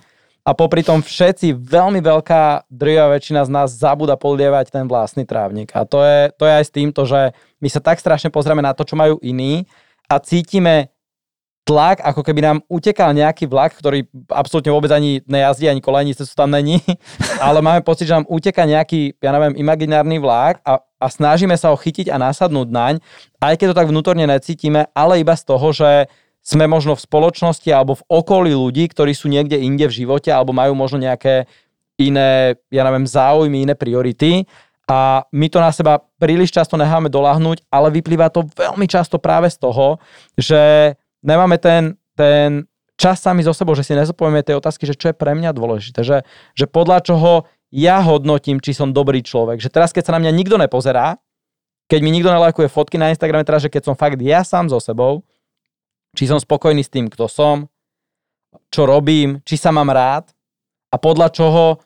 A popri tom všetci, veľmi veľká drvivá väčšina z nás zabúda polievať ten vlastný trávnik. A to je, to je aj s týmto, že my sa tak strašne pozrieme na to, čo majú iní a cítime tlak, ako keby nám utekal nejaký vlak, ktorý absolútne vôbec ani nejazdí, ani kolejnice sú tam není, ale máme pocit, že nám uteka nejaký, ja neviem, imaginárny vlak a, a snažíme sa ho chytiť a nasadnúť naň, aj keď to tak vnútorne necítime, ale iba z toho, že sme možno v spoločnosti alebo v okolí ľudí, ktorí sú niekde inde v živote alebo majú možno nejaké iné, ja neviem, záujmy, iné priority a my to na seba príliš často necháme doľahnúť, ale vyplýva to veľmi často práve z toho, že nemáme ten, ten čas sami so sebou, že si nezopovieme tej otázky, že čo je pre mňa dôležité, že, že podľa čoho ja hodnotím, či som dobrý človek. Že teraz, keď sa na mňa nikto nepozerá, keď mi nikto nelajkuje fotky na Instagrame, teraz, že keď som fakt ja sám so sebou, či som spokojný s tým, kto som, čo robím, či sa mám rád a podľa čoho,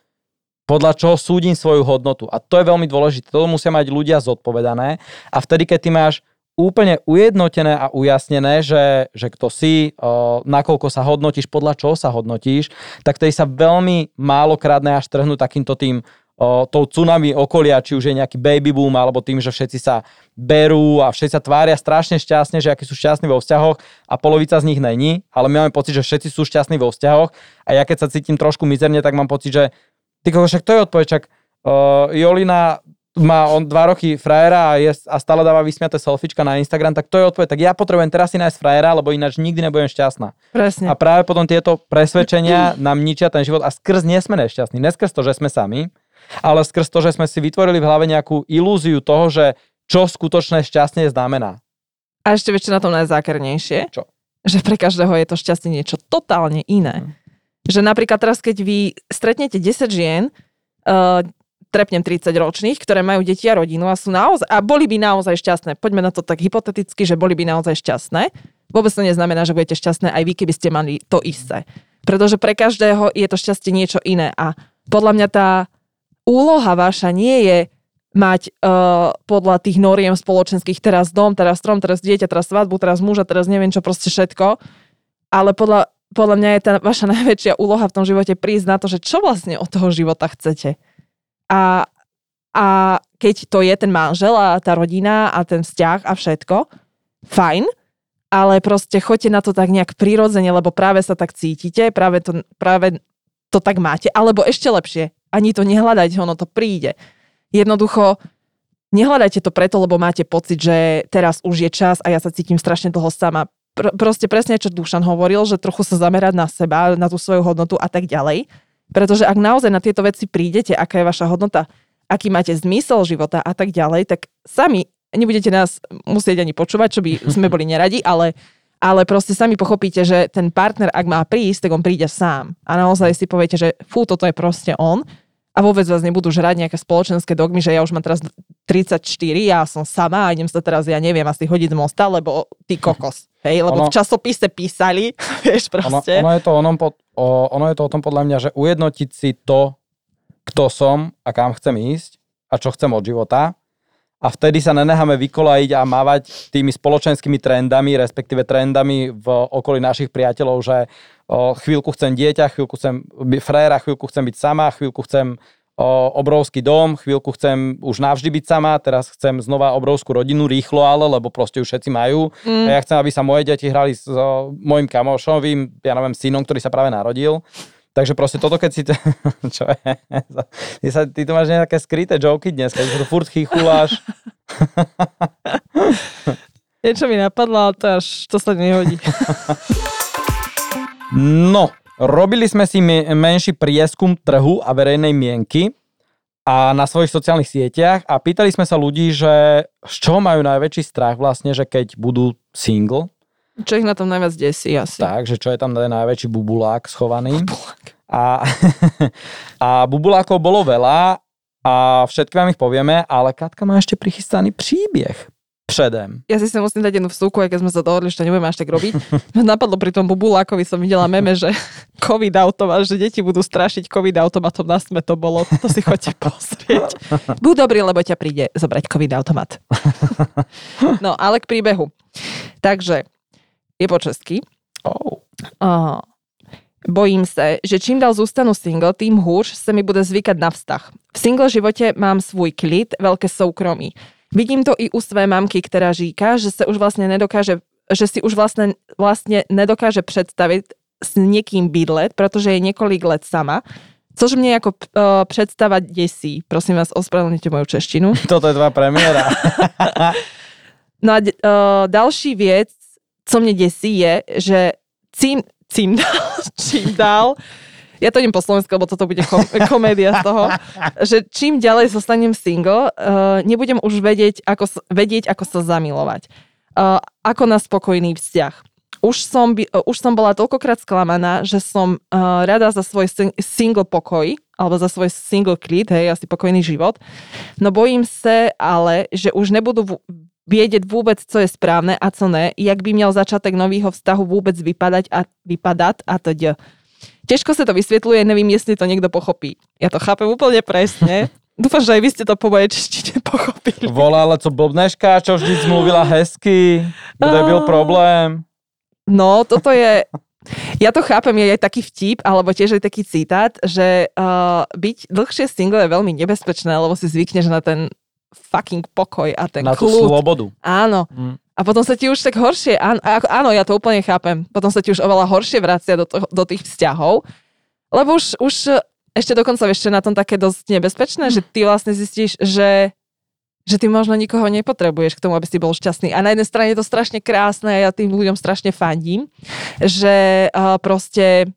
podľa čoho súdim svoju hodnotu. A to je veľmi dôležité. To musia mať ľudia zodpovedané. A vtedy, keď ty máš úplne ujednotené a ujasnené, že, že kto si, o, nakoľko sa hodnotíš, podľa čoho sa hodnotíš, tak tedy sa veľmi málokrát až trhnú takýmto tým tou tsunami okolia, či už je nejaký baby boom, alebo tým, že všetci sa berú a všetci sa tvária strašne šťastne, že akí sú šťastní vo vzťahoch a polovica z nich není, ale my máme pocit, že všetci sú šťastní vo vzťahoch a ja keď sa cítim trošku mizerne, tak mám pocit, že ty však to je odpoveď, čak uh, Jolina má on dva roky frajera a, je, a stále dáva vysmiaté selfiečka na Instagram, tak to je odpoveď. Tak ja potrebujem teraz si nájsť frajera, lebo ináč nikdy nebudem šťastná. Presne. A práve potom tieto presvedčenia nám ničia ten život a skrz nie sme nešťastní. Neskrz to, že sme sami, ale skrz to, že sme si vytvorili v hlave nejakú ilúziu toho, že čo skutočné šťastne znamená. A ešte ešte na tom najzákernejšie. Čo? Že pre každého je to šťastie niečo totálne iné. Hm. Že napríklad teraz, keď vy stretnete 10 žien, uh, trepnem 30 ročných, ktoré majú deti a rodinu a sú naozaj, a boli by naozaj šťastné. Poďme na to tak hypoteticky, že boli by naozaj šťastné. Vôbec to neznamená, že budete šťastné aj vy, keby ste mali to isté. Pretože pre každého je to šťastie niečo iné a podľa mňa tá úloha vaša nie je mať uh, podľa tých noriem spoločenských teraz dom, teraz strom, teraz dieťa, teraz svadbu, teraz muža, teraz neviem čo, proste všetko. Ale podľa, podľa mňa je tá vaša najväčšia úloha v tom živote prísť na to, že čo vlastne od toho života chcete. A, a keď to je ten manžel a tá rodina a ten vzťah a všetko, fajn, ale proste choďte na to tak nejak prirodzene, lebo práve sa tak cítite, práve to, práve to tak máte, alebo ešte lepšie, ani to nehľadajte, ono to príde. Jednoducho, nehľadajte to preto, lebo máte pocit, že teraz už je čas a ja sa cítim strašne dlho sama. Pr- proste presne, čo Dušan hovoril, že trochu sa zamerať na seba, na tú svoju hodnotu a tak ďalej. Pretože ak naozaj na tieto veci prídete, aká je vaša hodnota, aký máte zmysel života a tak ďalej, tak sami nebudete nás musieť ani počúvať, čo by sme boli neradi, ale, ale proste sami pochopíte, že ten partner, ak má prísť, tak on príde sám. A naozaj si poviete, že fú, toto je proste on a vôbec vás nebudú žrať nejaké spoločenské dogmy, že ja už mám teraz 34, ja som sama a idem sa teraz, ja neviem, asi hodiť z mosta, lebo ty kokos. Hej, lebo Ono- v časopise písali, vieš Ono, proste. ono, je to o, tom, pod- o, ono je to o tom podľa mňa, že ujednotiť si to, kto som a kam chcem ísť a čo chcem od života. A vtedy sa nenecháme vykolajiť a mávať tými spoločenskými trendami, respektíve trendami v okolí našich priateľov, že o, chvíľku chcem dieťa, chvíľku chcem byť fréra, chvíľku chcem byť sama, chvíľku chcem o, obrovský dom, chvíľku chcem už navždy byť sama, teraz chcem znova obrovskú rodinu, rýchlo ale, lebo proste už všetci majú. Mm. A ja chcem, aby sa moje deti hrali s o, mojim kamošovým, ja neviem, synom, ktorý sa práve narodil. Takže proste toto, keď si... To, čo je? Ty, sa, ty tu máš nejaké skryté joky dnes, keď to furt chychuláš. Niečo mi napadlo, ale to až to sa nehodí. no, robili sme si menší prieskum trhu a verejnej mienky a na svojich sociálnych sieťach a pýtali sme sa ľudí, že z čoho majú najväčší strach vlastne, že keď budú single, čo ich na tom najviac desí asi. Tak, že čo je tam najväčší bubulák schovaný. Bubulák. A, a bubulákov bolo veľa a všetky vám ich povieme, ale Katka má ešte prichystaný príbeh předem. Ja si sa musím dať jednu vstúku, aj keď sme sa dohodli, že to nebudeme až tak robiť. Napadlo pri tom bubulákovi som videla meme, že covid automat, že deti budú strašiť covid automatom, na sme to bolo, to si chodte pozrieť. Buď dobrý, lebo ťa príde zobrať covid automat. No, ale k príbehu. Takže, je po česky. Oh. Uh, Bojím se, že čím dál zůstanu single, tým hůř se mi bude zvykat na vztah. V single životě mám svůj klid, veľké soukromí. Vidím to i u své mamky, která říká, že se už vlastně nedokáže, že si už vlastně, vlastně nedokáže představit s někým bydlet, protože je několik let sama. Což mě jako uh, představa děsí. Prosím vás, ospravedlňte moju češtinu. Toto je tvá premiéra. no a uh, další věc, co mě děsí, je, že cím, cím dál, čím dál, ja to idem po slovensku, lebo toto bude kom- komédia z toho, že čím ďalej zostanem single, uh, nebudem už vedieť ako, vedieť, ako sa zamilovať. Uh, ako na spokojný vzťah. Už som, by, uh, už som bola toľkokrát sklamaná, že som uh, rada za svoj single pokoj, alebo za svoj single klid, hej, asi pokojný život. No bojím sa ale, že už nebudú vědět vůbec, co je správné a co ne, jak by měl začátek nového vztahu vůbec vypadat a vypadat a teď. Těžko se to vysvětluje, nevím, jestli to někdo pochopí. Já to chápem úplně presne. Dúfam, že aj vy ste to po mojej češtine pochopili. Volá, ale co blbneška, čo vždy zmluvila hezky, kde byl problém. No, toto je... Ja to chápem, je aj taký vtip, alebo tiež aj taký citát, že uh, byť dlhšie single je veľmi nebezpečné, lebo si zvykneš na ten fucking pokoj a ten Na tú kľud. slobodu. Áno. Mm. A potom sa ti už tak horšie, áno, áno, ja to úplne chápem, potom sa ti už oveľa horšie vracia do, to, do tých vzťahov, lebo už, už ešte dokonca vieš, čo na tom také dosť nebezpečné, že ty vlastne zistíš, že že ty možno nikoho nepotrebuješ k tomu, aby si bol šťastný. A na jednej strane je to strašne krásne a ja tým ľuďom strašne fandím, že uh, proste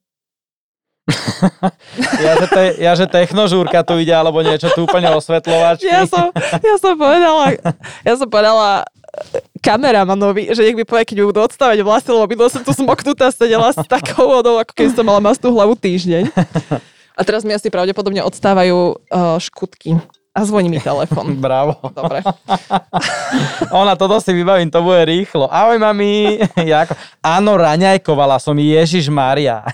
ja, že te, ja, že technožúrka tu ide, alebo niečo tu úplne osvetľovačky. Ja som, ja som povedala, ja som povedala eh, kameramanovi, že nech mi povie, keď budú odstávať vlasy, lebo bydla som tu smoknutá, sedela s takou vodou, ako keď som mala mastú hlavu týždeň. A teraz mi asi pravdepodobne odstávajú uh, škutky. A zvoní mi telefon. Bravo. Dobre. Ona, toto si vybavím, to bude rýchlo. Ahoj, mami. Jako... Áno, raňajkovala som, Ježiš Maria.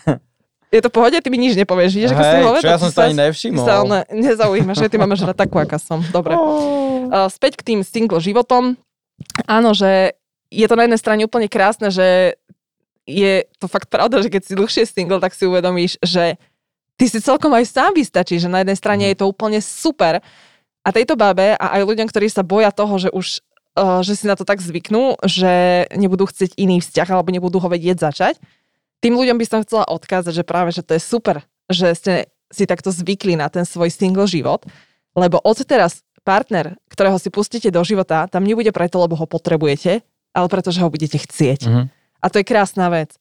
Je to pohode, ty mi nič nepovieš, vidíš, ako si? Čo ja som sa ani nevšimol. Sa ne, nezaujímaš, že ty máme žrať takú, aká som. Dobre. Oh. Uh, späť k tým single životom. Áno, že je to na jednej strane úplne krásne, že je to fakt pravda, že keď si dlhšie single, tak si uvedomíš, že ty si celkom aj sám vystačí, že na jednej strane mm. je to úplne super. A tejto babe a aj ľuďom, ktorí sa boja toho, že už uh, že si na to tak zvyknú, že nebudú chcieť iný vzťah alebo nebudú ho vedieť začať, tým ľuďom by som chcela odkázať, že práve, že to je super, že ste si takto zvykli na ten svoj single život, lebo od teraz partner, ktorého si pustíte do života, tam nebude preto, lebo ho potrebujete, ale preto, že ho budete chcieť. Mm-hmm. A to je krásna vec.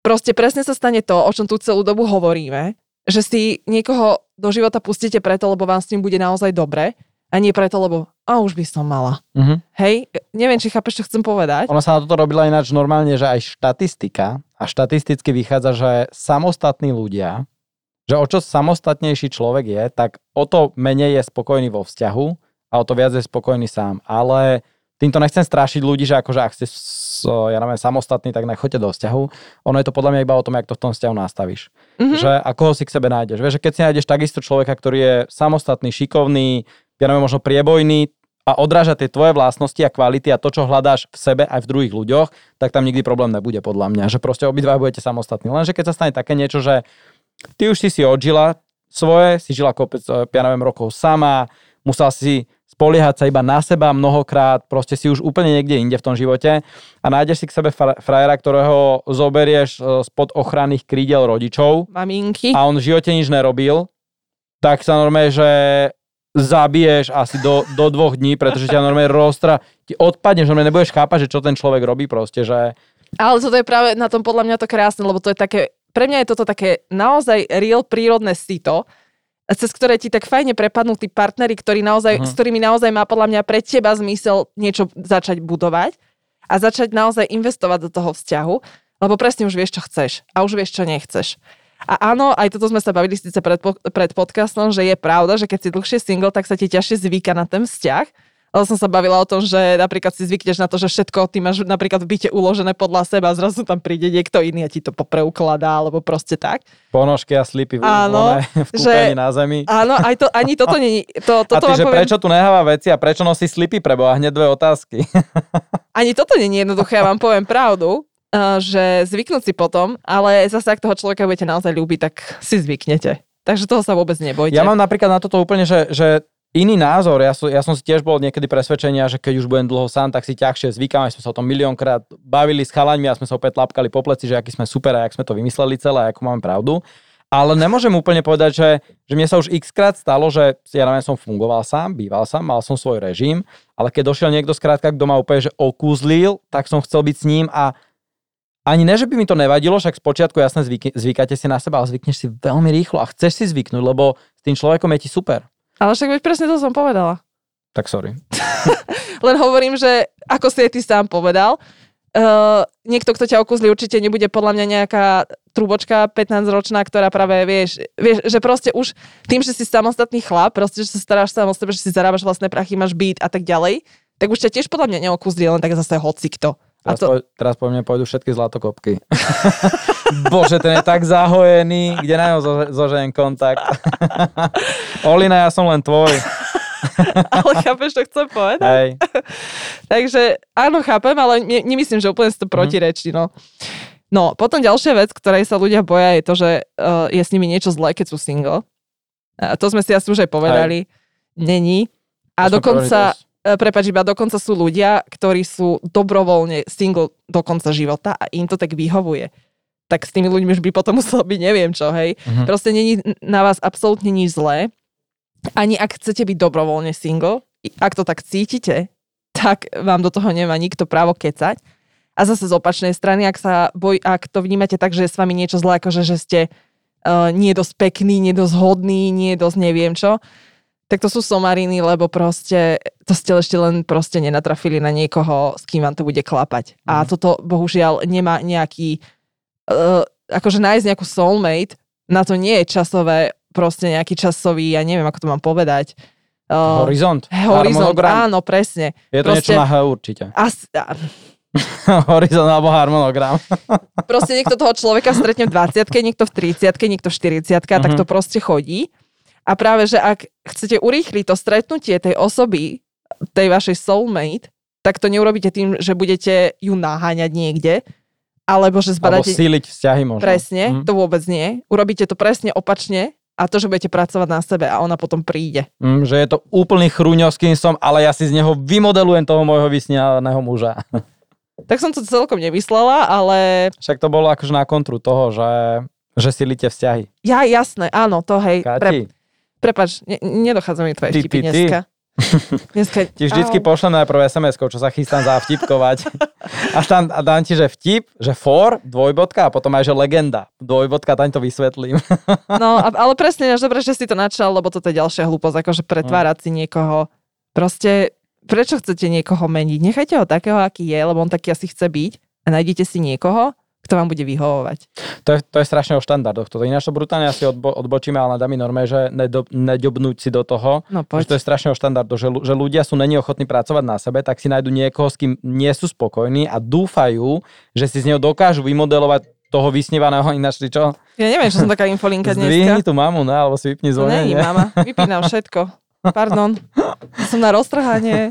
Proste presne sa stane to, o čom tu celú dobu hovoríme, že si niekoho do života pustíte preto, lebo vám s ním bude naozaj dobre a nie preto, lebo a už by som mala. Mm-hmm. Hej, neviem, či chápeš, čo chcem povedať. Ono sa na toto robila ináč normálne, že aj štatistika a štatisticky vychádza, že samostatní ľudia, že o čo samostatnejší človek je, tak o to menej je spokojný vo vzťahu a o to viac je spokojný sám. Ale týmto nechcem strašiť ľudí, že akože ak ste ja neviem, samostatní, tak nechoďte do vzťahu. Ono je to podľa mňa iba o tom, jak to v tom vzťahu nastavíš. Mm-hmm. Že ako ho si k sebe nájdeš. Vieš, že keď si nájdeš takisto človeka, ktorý je samostatný, šikovný, ja neviem, možno priebojný a odráža tie tvoje vlastnosti a kvality a to, čo hľadáš v sebe aj v druhých ľuďoch, tak tam nikdy problém nebude podľa mňa, že proste obidva budete samostatní. Lenže keď sa stane také niečo, že ty už si si odžila svoje, si žila kopec, eh, ja neviem, rokov sama, musela si spoliehať sa iba na seba mnohokrát, proste si už úplne niekde inde v tom živote a nájdeš si k sebe frajera, ktorého zoberieš e, spod ochranných krídel rodičov. Maminky. A on v živote nič nerobil, tak sa normálne, že zabiješ asi do, do dvoch dní, pretože ťa normálne roztra, ti odpadneš, normálne nebudeš chápať, že čo ten človek robí proste, že... Ale toto je práve na tom podľa mňa to krásne, lebo to je také, pre mňa je toto také naozaj real prírodné sito, cez ktoré ti tak fajne prepadnú tí partnery, ktorí naozaj, uh-huh. s ktorými naozaj má podľa mňa pre teba zmysel niečo začať budovať a začať naozaj investovať do toho vzťahu, lebo presne už vieš, čo chceš a už vieš, čo nechceš. A áno, aj toto sme sa bavili síce pred, pred podcastom, že je pravda, že keď si dlhšie single, tak sa ti ťažšie zvyka na ten vzťah, ale som sa bavila o tom, že napríklad si zvykneš na to, že všetko ty máš napríklad v byte uložené podľa seba a zrazu tam príde niekto iný a ti to popreukladá, alebo proste tak. Ponožky a slipy áno, v že, na zemi. Áno, aj to, ani toto není. To, toto a ty, že poviem, prečo tu neháva veci a prečo nosí slipy pre Boha? Hneď dve otázky. ani toto není jednoduché, ja vám poviem pravdu že zvyknúť si potom, ale zase ak toho človeka budete naozaj ľúbiť, tak si zvyknete. Takže toho sa vôbec nebojte. Ja mám napríklad na toto úplne, že, že iný názor. Ja, som, ja som si tiež bol niekedy presvedčenia, že keď už budem dlho sám, tak si ťažšie zvykám. Sme sa o tom miliónkrát bavili s chalaňmi a sme sa opäť lapkali po pleci, že aký sme super a jak sme to vymysleli celé, ako máme pravdu. Ale nemôžem úplne povedať, že, že mne sa už x krát stalo, že ja neviem, som fungoval sám, býval sám, mal som svoj režim, ale keď došiel niekto skrátka, kto ma úplne že okúzlil, tak som chcel byť s ním a ani ne, že by mi to nevadilo, však spočiatku jasne zvyk, zvykáte si na seba, ale zvykneš si veľmi rýchlo a chceš si zvyknúť, lebo s tým človekom je ti super. Ale však veď presne to som povedala. Tak sorry. Len hovorím, že ako si ty sám povedal, uh, niekto, kto ťa okúzli, určite nebude podľa mňa nejaká trubočka 15-ročná, ktorá práve vieš, vieš, že proste už tým, že si samostatný chlap, proste, že sa staráš sám o sebe, že si zarábaš vlastné prachy, máš byt a tak ďalej, tak už ťa tiež podľa mňa neokúzli, len tak zase hoci kto. Teraz, to... po, teraz po mne pôjdu všetky zlatokopky. Bože, ten je tak zahojený, kde na ňo zo, zožen kontakt. Olina, ja som len tvoj. ale chápeš, čo chcem povedať? Hej. Takže áno, chápem, ale ne, nemyslím, že úplne si to mhm. protirečí. No. no, potom ďalšia vec, ktorej sa ľudia boja, je to, že uh, je s nimi niečo zlé, keď sú single. A to sme si asi už aj povedali. Hej. Není. A dokonca, E, prepač, iba dokonca sú ľudia, ktorí sú dobrovoľne single do konca života a im to tak vyhovuje. Tak s tými ľuďmi už by potom muselo byť neviem čo, hej. Uh-huh. Proste není na vás absolútne nič zlé. Ani ak chcete byť dobrovoľne single, ak to tak cítite, tak vám do toho nemá nikto právo kecať. A zase z opačnej strany, ak, sa boj, ak to vnímate tak, že je s vami niečo zlé, akože že ste uh, nie dosť pekný, nie dosť hodný, nie dosť neviem čo, tak to sú somariny, lebo proste to ste ešte len proste nenatrafili na niekoho, s kým vám to bude klapať. Mm. A mhm. toto bohužiaľ nemá nejaký, uh, akože nájsť nejakú soulmate, na to nie je časové, proste nejaký časový, ja neviem, ako to mám povedať. Uh, horizont. Horizont, áno, presne. Je to proste, niečo na H určite. As, horizont alebo harmonogram. proste niekto toho človeka stretne v 20 niekto v 30 niekto v 40 mm-hmm. tak to proste chodí. A práve, že ak chcete urýchliť to stretnutie tej osoby, tej vašej soulmate, tak to neurobíte tým, že budete ju naháňať niekde, alebo že zbadáte... Alebo síliť vzťahy možno. Presne, mm. to vôbec nie. Urobíte to presne opačne a to, že budete pracovať na sebe a ona potom príde. Mm, že je to úplný chrúňo, s kým som, ale ja si z neho vymodelujem toho môjho vysnívaného muža. Tak som to celkom nemyslela, ale... Však to bolo akože na kontru toho, že, že silíte vzťahy. Ja, jasné, áno, to hej. Kati, pre... Prepač, ne, nedochádza mi tvoje vtipy dneska. Dneska... Ti vždycky pošlem najprv sms čo sa chystám zavtipkovať. Až tam a dám ti, že vtip, že for, dvojbodka a potom aj, že legenda. Dvojbodka, tam to vysvetlím. no, ale presne, až dobre, že si to načal, lebo toto je ďalšia hlúposť, akože pretvárať si niekoho. Proste, prečo chcete niekoho meniť? Nechajte ho takého, aký je, lebo on taký asi chce byť a nájdete si niekoho, kto vám bude vyhovovať. To je, to je strašne o štandardoch. Toto ináč to brutálne asi odbo, odbočíme, ale mi norme, že nedo, nedobnúť si do toho. No, poď. že to je strašne o štandardoch, že, že ľudia sú není ochotní pracovať na sebe, tak si nájdu niekoho, s kým nie sú spokojní a dúfajú, že si z neho dokážu vymodelovať toho vysnívaného ináč, čo? Ja neviem, čo som taká infolinka dneska. Zdvihni tú mamu, ne, alebo si vypni zvonenie. Není mama, vypínam všetko. Pardon. Som na roztrhanie.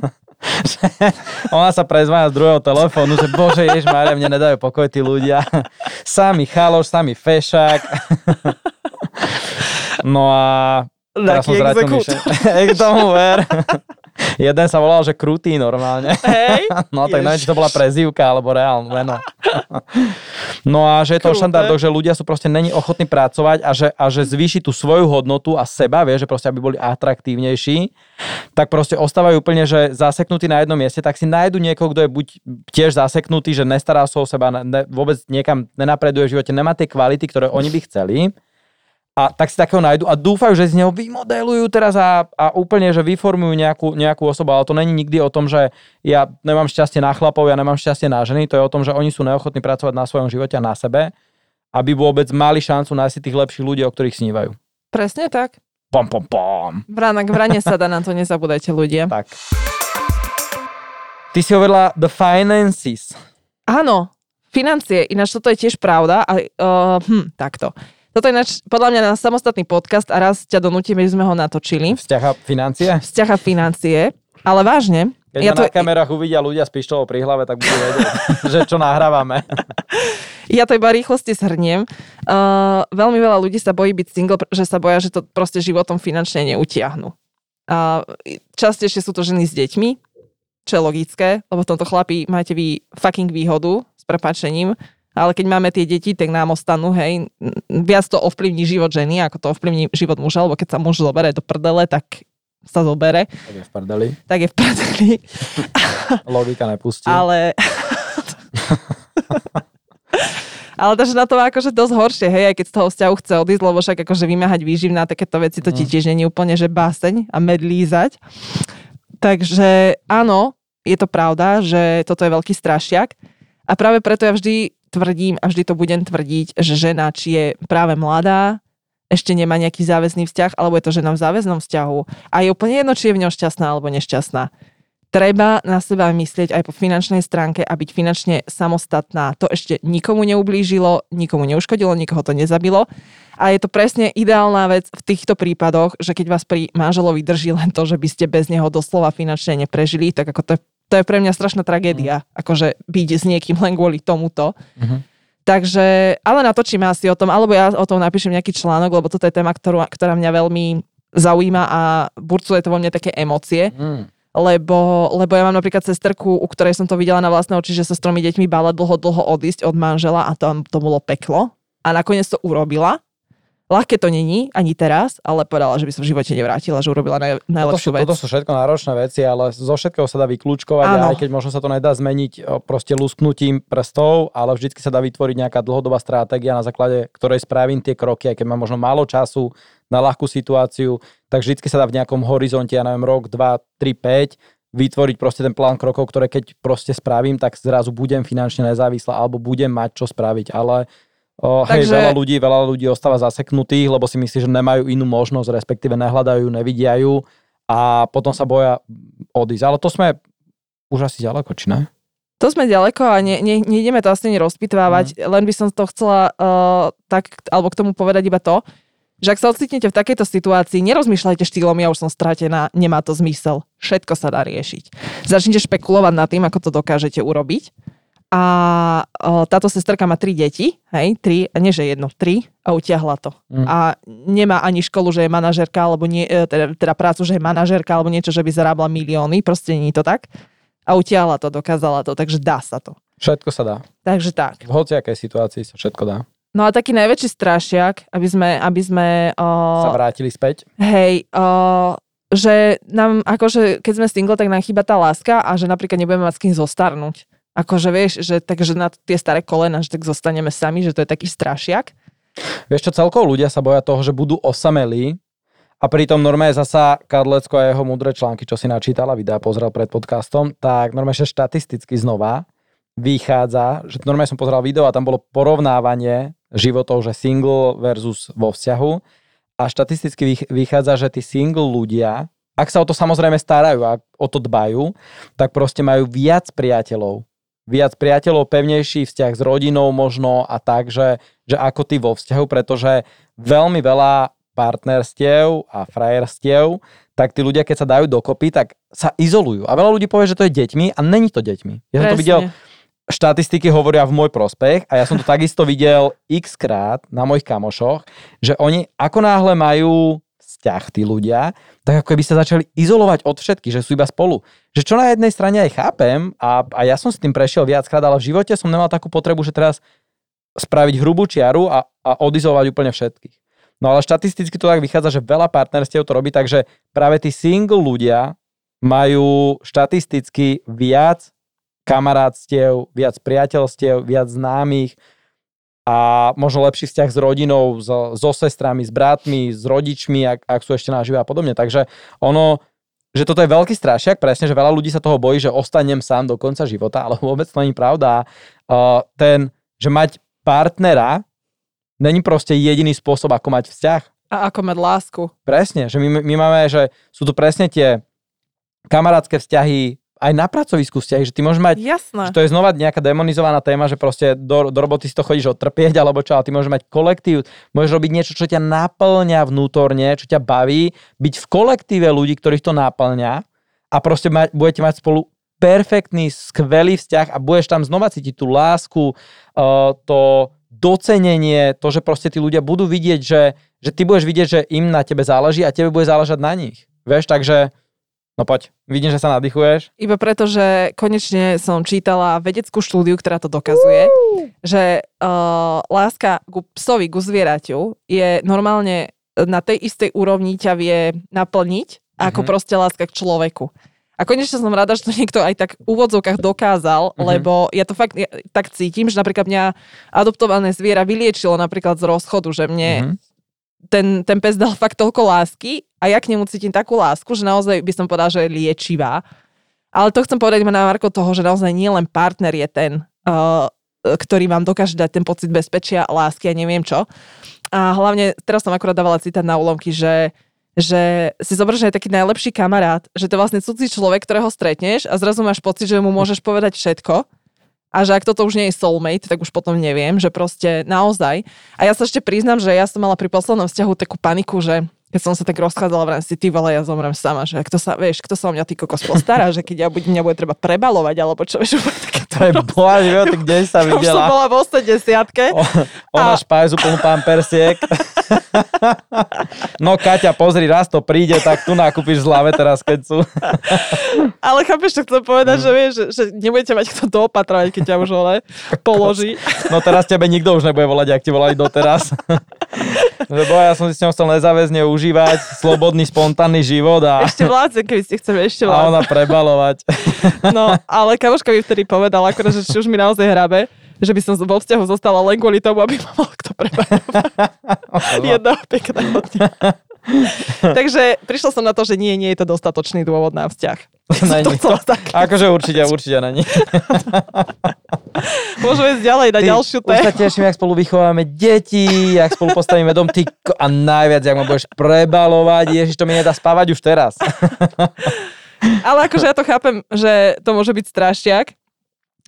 Ona sa prezváňa z druhého telefónu, že bože, jež Mária, mne nedajú pokoj tí ľudia. Sami chaloš, sami fešák. No a teraz som zratil Ek tomu ver. Jeden sa volal, že krutý normálne. Hej? No tak neviem, či to bola prezývka alebo reálne meno. No a že je to o štandardoch, že ľudia sú proste není ochotní pracovať a že, a že zvýši tú svoju hodnotu a seba, vie, že proste aby boli atraktívnejší, tak proste ostávajú úplne, že zaseknutí na jednom mieste, tak si nájdu niekoho, kto je buď tiež zaseknutý, že nestará sa o seba, ne, vôbec niekam nenapreduje v živote, nemá tie kvality, ktoré oni by chceli a tak si takého nájdu a dúfajú, že z neho vymodelujú teraz a, a úplne, že vyformujú nejakú, nejakú osobu, ale to není nikdy o tom, že ja nemám šťastie na chlapov, ja nemám šťastie na ženy, to je o tom, že oni sú neochotní pracovať na svojom živote a na sebe, aby vôbec mali šancu nájsť tých lepších ľudí, o ktorých snívajú. Presne tak. Pom, pom, pom. Vrana k vrane sa dá, na to nezabúdajte ľudia. Tak. Ty si hovorila the finances. Áno, financie, ináč toto je tiež pravda, ale uh, hm, takto. Toto je nač, podľa mňa na samostatný podcast a raz ťa donútime, že sme ho natočili. Vzťah a financie? Vzťah a financie. Ale vážne. Keď ja to... na kamerách uvidia ľudia s pištolou pri hlave, tak budú vedieť, že čo nahrávame. ja to iba rýchlosti zhrniem. Uh, veľmi veľa ľudí sa bojí byť single, že sa boja, že to proste životom finančne neutiahnu. Uh, častejšie sú to ženy s deťmi, čo je logické, lebo v tomto chlapi máte vy fucking výhodu s prepačením, ale keď máme tie deti, tak nám ostanú, hej, viac to ovplyvní život ženy, ako to ovplyvní život muža, lebo keď sa muž zoberie do prdele, tak sa zobere. Tak je v prdeli. Tak je v prdeli. Logika nepustí. Ale... Ale takže na to má akože dosť horšie, hej, aj keď z toho vzťahu chce odísť, lebo však akože vymáhať výživná takéto veci, to ti mm. tiež není úplne, že báseň a medlízať. Takže áno, je to pravda, že toto je veľký strašiak. A práve preto ja vždy tvrdím a vždy to budem tvrdiť, že žena, či je práve mladá, ešte nemá nejaký záväzný vzťah, alebo je to žena v záväznom vzťahu a je úplne jedno, či je v ňom šťastná alebo nešťastná. Treba na seba myslieť aj po finančnej stránke a byť finančne samostatná. To ešte nikomu neublížilo, nikomu neuškodilo, nikoho to nezabilo. A je to presne ideálna vec v týchto prípadoch, že keď vás pri manželovi drží len to, že by ste bez neho doslova finančne neprežili, tak ako to je to je pre mňa strašná tragédia, mm. akože byť s niekým len kvôli tomuto. Mm-hmm. Takže, ale natočíme asi o tom, alebo ja o tom napíšem nejaký článok, lebo toto je téma, ktorú, ktorá mňa veľmi zaujíma a burcuje to vo mne také emócie. Mm. Lebo, lebo ja mám napríklad sesterku, u ktorej som to videla na vlastné oči, že sa s tromi deťmi bála dlho, dlho odísť od manžela a to, to bolo peklo. A nakoniec to urobila Ľahké to není, ani teraz, ale povedala, že by sa v živote nevrátila, že urobila naj, najlepšiu toto sú, vec. Toto sú všetko náročné veci, ale zo všetkého sa dá vyklúčkovať a aj keď možno sa to nedá zmeniť proste lusknutím prstov, ale vždy sa dá vytvoriť nejaká dlhodobá stratégia, na základe ktorej spravím tie kroky, aj keď mám možno málo času na ľahkú situáciu, tak vždy sa dá v nejakom horizonte, ja neviem, rok, 2, 3, 5, vytvoriť proste ten plán krokov, ktoré keď proste spravím, tak zrazu budem finančne nezávislá alebo budem mať čo spraviť, ale O, Takže... Hej, veľa ľudí, veľa ľudí ostáva zaseknutých, lebo si myslí, že nemajú inú možnosť, respektíve nehľadajú, nevidia ju a potom sa boja odísť. Ale to sme už asi ďaleko, či ne? To sme ďaleko a ne, ne, nejdeme to asi rozpitvávať, mm. len by som to chcela uh, tak, alebo k tomu povedať iba to, že ak sa ocitnete v takejto situácii, nerozmýšľajte štýlom, ja už som stratená, nemá to zmysel. Všetko sa dá riešiť. Začnite špekulovať nad tým, ako to dokážete urobiť a o, táto sesterka má tri deti, hej, tri, nie že jedno, tri a utiahla to. Mm. A nemá ani školu, že je manažerka, alebo nie, e, teda, teda prácu, že je manažerka, alebo niečo, že by zarábala milióny, proste nie je to tak. A utiahla to, dokázala to, takže dá sa to. Všetko sa dá. Takže tak. V hociakej situácii sa všetko dá. No a taký najväčší strašiak, aby sme, aby sme o, sa vrátili späť. Hej, o, že nám, akože keď sme single, tak nám chýba tá láska a že napríklad nebudeme mať s kým zostarnúť Akože vieš, že takže na tie staré kolena, že tak zostaneme sami, že to je taký strašiak. Vieš čo, celkovo ľudia sa boja toho, že budú osamelí a pritom normálne zasa Kadlecko a jeho múdre články, čo si načítala, videa pozrel pred podcastom, tak normálne že štatisticky znova vychádza, že normálne som pozeral video a tam bolo porovnávanie životov, že single versus vo vzťahu a štatisticky vychádza, že tí single ľudia, ak sa o to samozrejme starajú a o to dbajú, tak proste majú viac priateľov viac priateľov, pevnejší vzťah s rodinou možno a tak, že, že ako ty vo vzťahu, pretože veľmi veľa partnerstiev a frajerstiev, tak tí ľudia, keď sa dajú dokopy, tak sa izolujú. A veľa ľudí povie, že to je deťmi a není to deťmi. Ja som to videl, štatistiky hovoria v môj prospech a ja som to takisto videl x krát na mojich kamošoch, že oni ako náhle majú vzťah tí ľudia, tak ako keby sa začali izolovať od všetkých, že sú iba spolu. Že čo na jednej strane aj chápem a, a ja som s tým prešiel viackrát, ale v živote som nemal takú potrebu, že teraz spraviť hrubú čiaru a, a odizolovať úplne všetkých. No ale štatisticky to tak vychádza, že veľa partnerstiev to robí, takže práve tí single ľudia majú štatisticky viac kamarátstiev, viac priateľstiev, viac známych a možno lepší vzťah s rodinou, so, so sestrami, s bratmi, s rodičmi, ak, ak sú ešte nažive a podobne. Takže ono, že toto je veľký strašiak, presne, že veľa ľudí sa toho bojí, že ostanem sám do konca života, ale vôbec to není pravda. Uh, ten, že mať partnera není proste jediný spôsob, ako mať vzťah. A ako mať lásku. Presne, že my, my máme, že sú tu presne tie kamarátske vzťahy, aj na pracovisku vzťahy, že ty môžeš mať, Jasné. že to je znova nejaká demonizovaná téma, že proste do, do roboty si to chodíš odtrpieť, alebo čo, ale ty môžeš mať kolektív, môžeš robiť niečo, čo ťa naplňa vnútorne, čo ťa baví, byť v kolektíve ľudí, ktorých to naplňa a proste mať, budete mať spolu perfektný, skvelý vzťah a budeš tam znova cítiť tú lásku, uh, to docenenie, to, že proste tí ľudia budú vidieť, že, že ty budeš vidieť, že im na tebe záleží a tebe bude záležať na nich. Vieš, takže No poď, vidím, že sa nadýchuješ. Iba preto, že konečne som čítala vedeckú štúdiu, ktorá to dokazuje, uh. že uh, láska ku psovi, ku zvieraťu je normálne na tej istej úrovni ťa vie naplniť, uh-huh. ako mhm. proste láska k človeku. A konečne som rada, že to niekto aj tak v úvodzovkách dokázal, uh-huh. lebo ja to fakt ja, tak cítim, že napríklad mňa adoptované zviera vyliečilo napríklad z rozchodu, že mne uh-huh ten, ten pes dal fakt toľko lásky a ja k nemu cítim takú lásku, že naozaj by som povedala, že je liečivá. Ale to chcem povedať na Marko toho, že naozaj nie len partner je ten, uh, ktorý vám dokáže dať ten pocit bezpečia, lásky a neviem čo. A hlavne, teraz som akurát dávala citát na úlomky, že že si zoberieš, že je taký najlepší kamarát, že to je vlastne cudzí človek, ktorého stretneš a zrazu máš pocit, že mu môžeš povedať všetko a že ak toto už nie je soulmate, tak už potom neviem, že proste naozaj. A ja sa ešte priznám, že ja som mala pri poslednom vzťahu takú paniku, že keď som sa tak rozchádzala v rámci ty vole, ja zomrem sama, že kto sa, vieš, kto sa o mňa ty kokos postará, že keď ja buď, mňa bude treba prebalovať, alebo čo, vieš, také to je boha ty kde sa videla? Už som bola v 80 Ona a... špajzu plnú pán persiek. no Kaťa, pozri, raz to príde, tak tu nakúpiš zláve teraz, keď sú. Ale chápeš, čo chcem povedať, že vieš, že, že nebudete mať kto doopatrovať, keď ťa už vole položí. no teraz tebe nikto už nebude volať, ak ti volali doteraz. Lebo ja som si s ňou chcel nezáväzne užívať slobodný, spontánny život. A... Ešte vládze, keby ste chceli ešte vládze. A ona prebalovať. no, ale kamoška mi vtedy povedala, akorát, že už mi naozaj hrabe, že by som vo vzťahu zostala len kvôli tomu, aby ma mal kto prebalovať. Jedného pekného dňa. Takže prišla som na to, že nie, nie je to dostatočný dôvod na vzťah. Není. To, to, akože určite, určite není. Môžeme ísť ďalej na ty, ďalšiu tému. Už sa teším, jak spolu vychováme deti, jak spolu postavíme dom, ty a najviac, jak ma budeš prebalovať. Ježiš, to mi nedá spávať už teraz. Ale akože ja to chápem, že to môže byť strašiak,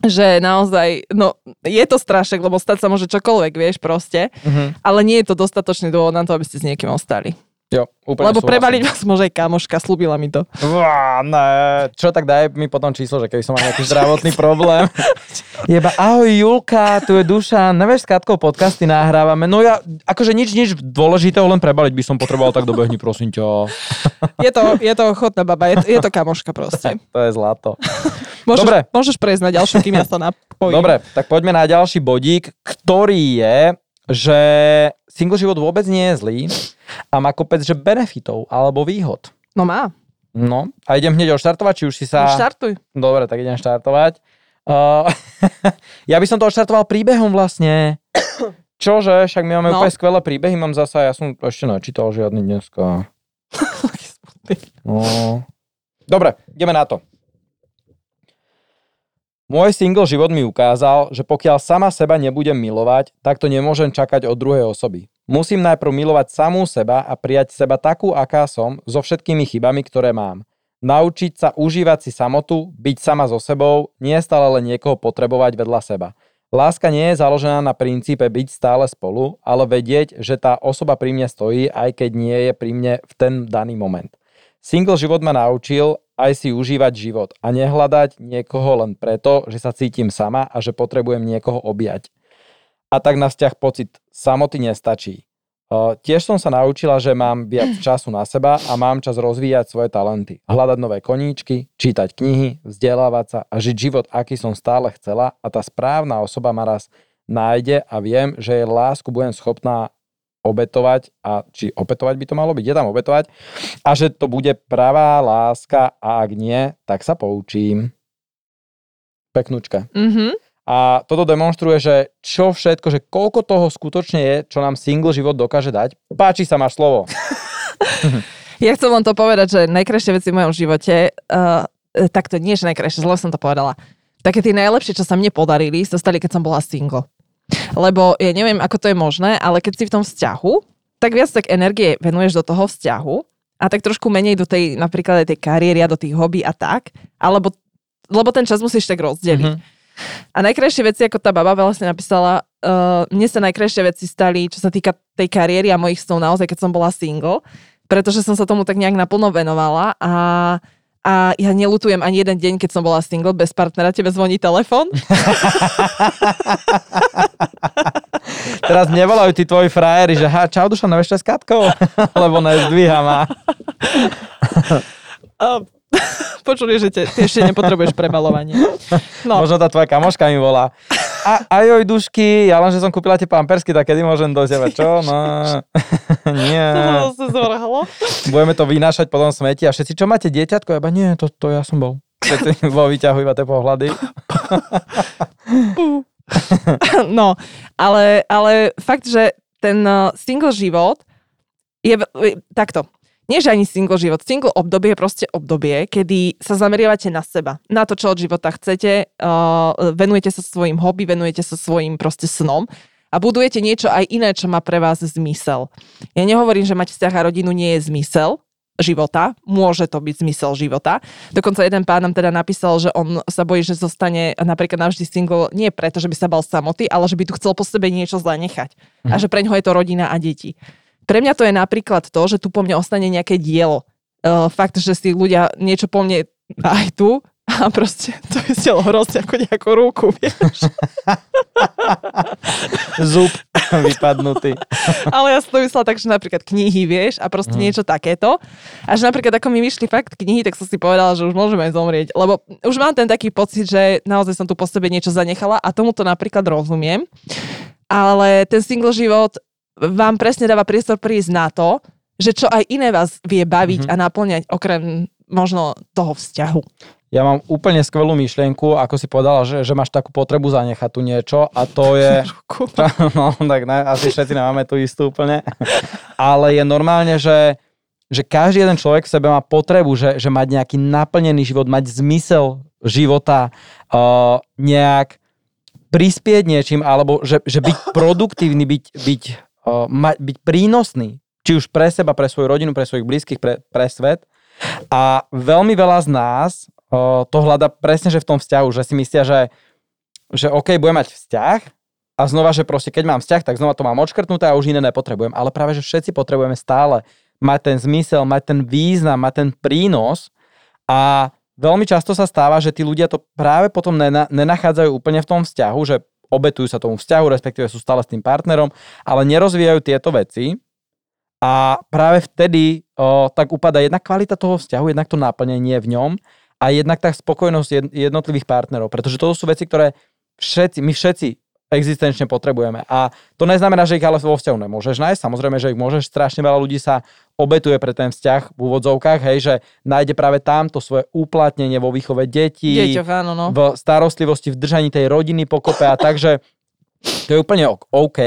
že naozaj, no je to strašek, lebo stať sa môže čokoľvek, vieš, proste, uh-huh. ale nie je to dostatočný dôvod na to, aby ste s niekým ostali. Jo, úplne Lebo prebaliť vás môže aj kamoška, slúbila mi to. Uá, ne. Čo tak daj mi potom číslo, že keby som mal nejaký zdravotný problém. Jeba, ahoj Julka, tu je Duša, nevieš s Katkou podcasty nahrávame. No ja, akože nič, nič dôležitého, len prebaliť by som potreboval, tak dobehni prosím ťa. Je to, je to ochotná baba, je to, je to kamoška proste. to je zlato. Môžeš, Dobre. Môžeš prejsť na ďalšiu, kým ja sa napojím. Dobre, tak poďme na ďalší bodík, ktorý je, že single život vôbec nie je zlý a má kopec že benefitov alebo výhod. No má. No a idem hneď odštartovať, či už si sa... Štartuj. Dobre, tak idem štartovať. Uh, ja by som to odštartoval príbehom vlastne. Čože, však my máme no. úplne skvelé príbehy, mám zasa, ja som ešte nečítal žiadny dneska. no. Dobre, ideme na to. Môj single život mi ukázal, že pokiaľ sama seba nebudem milovať, tak to nemôžem čakať od druhej osoby. Musím najprv milovať samú seba a prijať seba takú, aká som, so všetkými chybami, ktoré mám. Naučiť sa užívať si samotu, byť sama so sebou, nie stále len niekoho potrebovať vedľa seba. Láska nie je založená na princípe byť stále spolu, ale vedieť, že tá osoba pri mne stojí, aj keď nie je pri mne v ten daný moment. Single život ma naučil aj si užívať život a nehľadať niekoho len preto, že sa cítim sama a že potrebujem niekoho objať. A tak na vzťah pocit samoty nestačí. Tiež som sa naučila, že mám viac času na seba a mám čas rozvíjať svoje talenty. Hľadať nové koníčky, čítať knihy, vzdelávať sa a žiť život, aký som stále chcela a tá správna osoba ma raz nájde a viem, že jej lásku budem schopná obetovať a či obetovať by to malo byť, je tam obetovať a že to bude pravá láska a ak nie, tak sa poučím. Peknúčka. Mm-hmm. A toto demonstruje, že čo všetko, že koľko toho skutočne je, čo nám single život dokáže dať. Páči sa, máš slovo. ja chcem vám to povedať, že najkrajšie veci v mojom živote, uh, takto nie, že najkrajšie, zle som to povedala. Také tie najlepšie, čo sa mne podarili, sa stali, keď som bola single. Lebo ja neviem, ako to je možné, ale keď si v tom vzťahu, tak viac tak energie venuješ do toho vzťahu a tak trošku menej do tej napríklad aj tej kariéry a do tých hobby a tak, alebo lebo ten čas musíš tak rozdeliť. Mm-hmm. A najkrajšie veci, ako tá baba vlastne napísala, uh, mne sa najkrajšie veci stali, čo sa týka tej kariéry a mojich snov naozaj, keď som bola single, pretože som sa tomu tak nejak naplno venovala a a ja nelutujem ani jeden deň, keď som bola single, bez partnera, tebe zvoní telefon. Teraz nevolajú tí tvoji frajeri, že ha, čau duša, nevieš s Katkou? Lebo nezdvíha ma. Počuli, že te, ty ešte nepotrebuješ premalovanie. No. Možno tá tvoja kamoška mi volá. A, aj oj, dušky, ja len, že som kúpila tie pampersky, tak kedy môžem do teba, čo? No, nie. To sa zvrhlo. Budeme to vynášať potom smeti a všetci, čo máte dieťatko? Ja ba, nie, to, to ja som bol. Všetci vo výťahu iba tie pohľady. no, ale, ale fakt, že ten uh, single život je takto nie že ani single život. Single obdobie je proste obdobie, kedy sa zameriavate na seba, na to, čo od života chcete, uh, venujete sa svojim hobby, venujete sa svojim proste snom a budujete niečo aj iné, čo má pre vás zmysel. Ja nehovorím, že mať vzťah a rodinu nie je zmysel života, môže to byť zmysel života. Dokonca jeden pán nám teda napísal, že on sa bojí, že zostane napríklad navždy single nie preto, že by sa bal samoty, ale že by tu chcel po sebe niečo zanechať. Mhm. A že pre ňoho je to rodina a deti. Pre mňa to je napríklad to, že tu po mne ostane nejaké dielo. Uh, fakt, že si ľudia niečo po mne aj tu a proste to je stiel hrozne ako nejakú ruku, vieš. Zub vypadnutý. Ale ja som to myslela tak, že napríklad knihy, vieš, a proste mm. niečo takéto. A že napríklad ako mi vyšli fakt knihy, tak som si povedala, že už môžeme aj zomrieť. Lebo už mám ten taký pocit, že naozaj som tu po sebe niečo zanechala a tomuto napríklad rozumiem. Ale ten single život vám presne dáva priestor prísť na to, že čo aj iné vás vie baviť mm-hmm. a naplňať okrem možno toho vzťahu. Ja mám úplne skvelú myšlienku, ako si povedala, že, že máš takú potrebu zanechať tu niečo a to je... no, tak ne, asi všetci nemáme tu istú úplne. Ale je normálne, že, že každý jeden človek v sebe má potrebu, že, že mať nejaký naplnený život, mať zmysel života, uh, nejak prispieť niečím, alebo že, že byť produktívny, byť, byť mať, byť prínosný, či už pre seba, pre svoju rodinu, pre svojich blízkych, pre, pre svet. A veľmi veľa z nás o, to hľada presne, že v tom vzťahu, že si myslia, že, že OK, budem mať vzťah a znova, že proste keď mám vzťah, tak znova to mám odškrtnuté a už iné nepotrebujem. Ale práve, že všetci potrebujeme stále mať ten zmysel, mať ten význam, mať ten prínos a veľmi často sa stáva, že tí ľudia to práve potom nenachádzajú úplne v tom vzťahu, že obetujú sa tomu vzťahu, respektíve sú stále s tým partnerom, ale nerozvíjajú tieto veci. A práve vtedy o, tak upada jednak kvalita toho vzťahu, jednak to náplnenie v ňom a jednak tá spokojnosť jednotlivých partnerov, pretože to sú veci, ktoré všetci, my všetci existenčne potrebujeme. A to neznamená, že ich ale vo vzťahu nemôžeš nájsť. Samozrejme, že ich môžeš. Strašne veľa ľudí sa obetuje pre ten vzťah v úvodzovkách, hej, že nájde práve tam to svoje uplatnenie vo výchove detí, Deťoch, áno, no. v starostlivosti, v držaní tej rodiny pokope a takže to je úplne OK,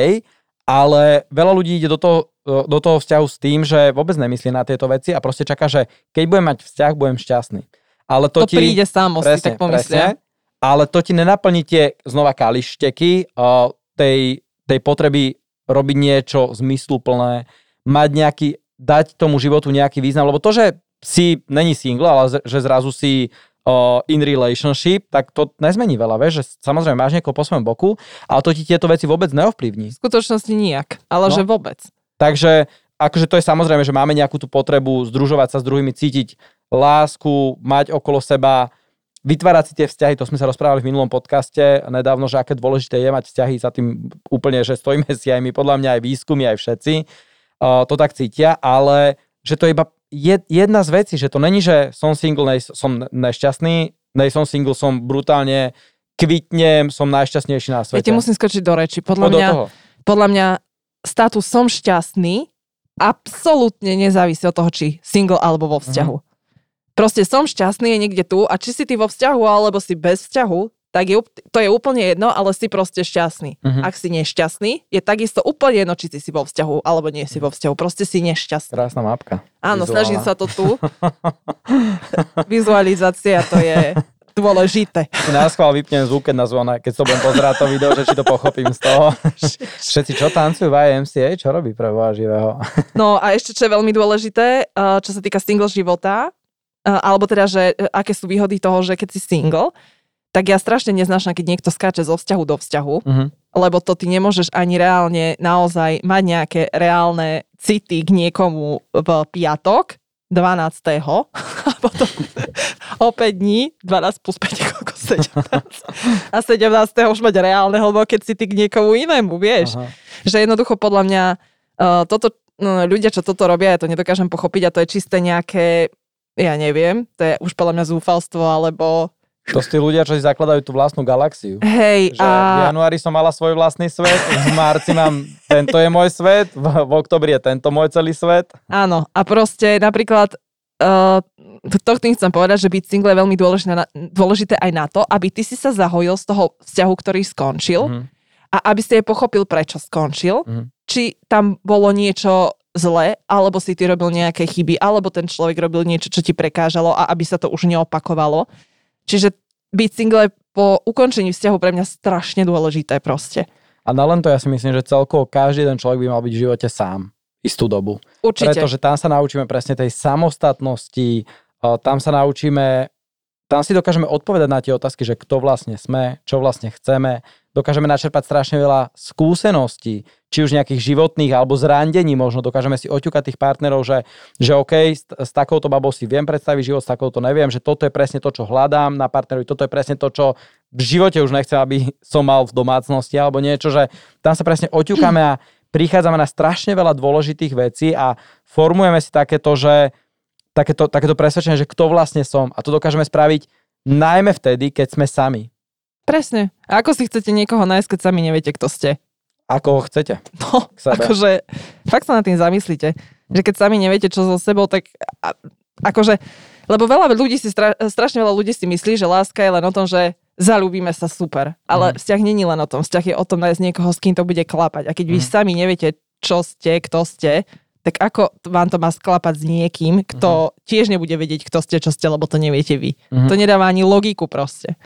ale veľa ľudí ide do toho, do toho vzťahu s tým, že vôbec nemyslí na tieto veci a proste čaká, že keď budem mať vzťah, budem šťastný. Ale to, to ti, príde si tak pomyslia. Presne, ale to ti nenaplní tie znova kališteky uh, tej, tej potreby robiť niečo zmysluplné, mať nejaký, dať tomu životu nejaký význam, lebo to, že si není single, ale že zrazu si uh, in relationship, tak to nezmení veľa, vieš, že samozrejme máš niekoho po svojom boku, ale to ti tieto veci vôbec neovplyvní. V skutočnosti nijak, ale No. že vôbec. Takže akože to je samozrejme, že máme nejakú tú potrebu združovať sa s druhými, cítiť lásku, mať okolo seba, vytvárať si tie vzťahy, to sme sa rozprávali v minulom podcaste nedávno, že aké dôležité je mať vzťahy za tým úplne, že stojíme si aj my, podľa mňa aj výskumy, aj všetci uh, to tak cítia, ale že to je iba jed, jedna z vecí, že to není, že som single, nej, som nešťastný, nej som single, som brutálne kvitnem, som najšťastnejší na Ja svete. ti musím skočiť do reči. Podľa do mňa, podľa mňa status som šťastný absolútne nezávisí od toho, či single alebo vo vzťahu. Mhm. Proste som šťastný je niekde tu a či si ty vo vzťahu alebo si bez vzťahu, tak je, to je úplne jedno, ale si proste šťastný. Mhm. Ak si nešťastný, je takisto úplne jedno, či si vo vzťahu alebo nie si vo vzťahu. Proste si nešťastný. Krásna mapka. Áno, Vizuálna. snažím sa to tu. Vizualizácia to je dôležité. Si na schvál vypnem zvuk, keď, na zvone, keď to budem pozerať to video, že či to pochopím z toho. Všetci, čo tancujú v IMCA, čo robí pre živého? No a ešte, čo je veľmi dôležité, uh, čo sa týka single života, alebo teda, že uh, aké sú výhody toho, že keď si single, tak ja strašne neznášam, keď niekto skáče zo vzťahu do vzťahu, Mhm. lebo to ty nemôžeš ani reálne naozaj mať nejaké reálne city k niekomu v piatok, 12. a potom o 5 dní, 12 plus 5 je koľko, 17. A 17. už mať reálne hlboké city k niekomu inému, vieš Aha. že jednoducho podľa mňa uh, toto, no, ľudia, čo toto robia, ja to nedokážem pochopiť a to je čisté nejaké, ja neviem, to je už podľa mňa zúfalstvo, alebo To sú tí ľudia, čo si zakladajú tú vlastnú galaxiu. hej, Že v a januári som mala svoj vlastný svet, v marci mám tento je môj svet, v, v oktobri je tento môj celý svet. áno, a proste napríklad uh, to tým chcem povedať, že byť single je veľmi dôležité, na, dôležité aj na to, aby ty si sa zahojil z toho vzťahu, ktorý skončil Mhm. a aby si aj pochopil, prečo skončil, Mhm. či tam bolo niečo zle, alebo si ty robil nejaké chyby, alebo ten človek robil niečo, čo ti prekážalo a aby sa to už neopakovalo. Čiže byť single je po ukončení vzťahu pre mňa strašne dôležité proste. A na len to ja si myslím, že celkovo každý jeden človek by mal byť v živote sám istú dobu. Určite. Pretože tam sa naučíme presne tej samostatnosti, tam sa naučíme, tam si dokážeme odpovedať na tie otázky, že kto vlastne sme, čo vlastne chceme, dokážeme načerpať strašne veľa skúseností, či už nejakých životných alebo zrandení možno, dokážeme si oťukať tých partnerov, že, že OK, s, s takouto babou si viem predstaviť život, s takouto neviem, že toto je presne to, čo hľadám na partnerovi, toto je presne to, čo v živote už nechcem, aby som mal v domácnosti alebo niečo, že tam sa presne oťukáme a prichádzame na strašne veľa dôležitých vecí a formujeme si takéto, že takéto, takéto presvedčenie, že kto vlastne som. A to dokážeme spraviť najmä vtedy, keď sme sami. Presne. A ako si chcete niekoho nájsť, keď sami neviete, kto ste? Ako ho chcete. No, akože, fakt sa nad tým zamyslíte, že keď sami neviete, čo so sebou, tak a, akože, lebo veľa ľudí si, stra, strašne veľa ľudí si myslí, že láska je len o tom, že zalúbime sa super. Ale Mhm. vzťah není len o tom. Vzťah je o tom nájsť niekoho, s kým to bude klapať. A keď vy Mhm. sami neviete, čo ste, kto ste, tak ako vám to má sklapať s niekým, kto tiež nebude vedieť, kto ste, čo ste, lebo to neviete vy. Mhm. To nedáva ani logiku proste.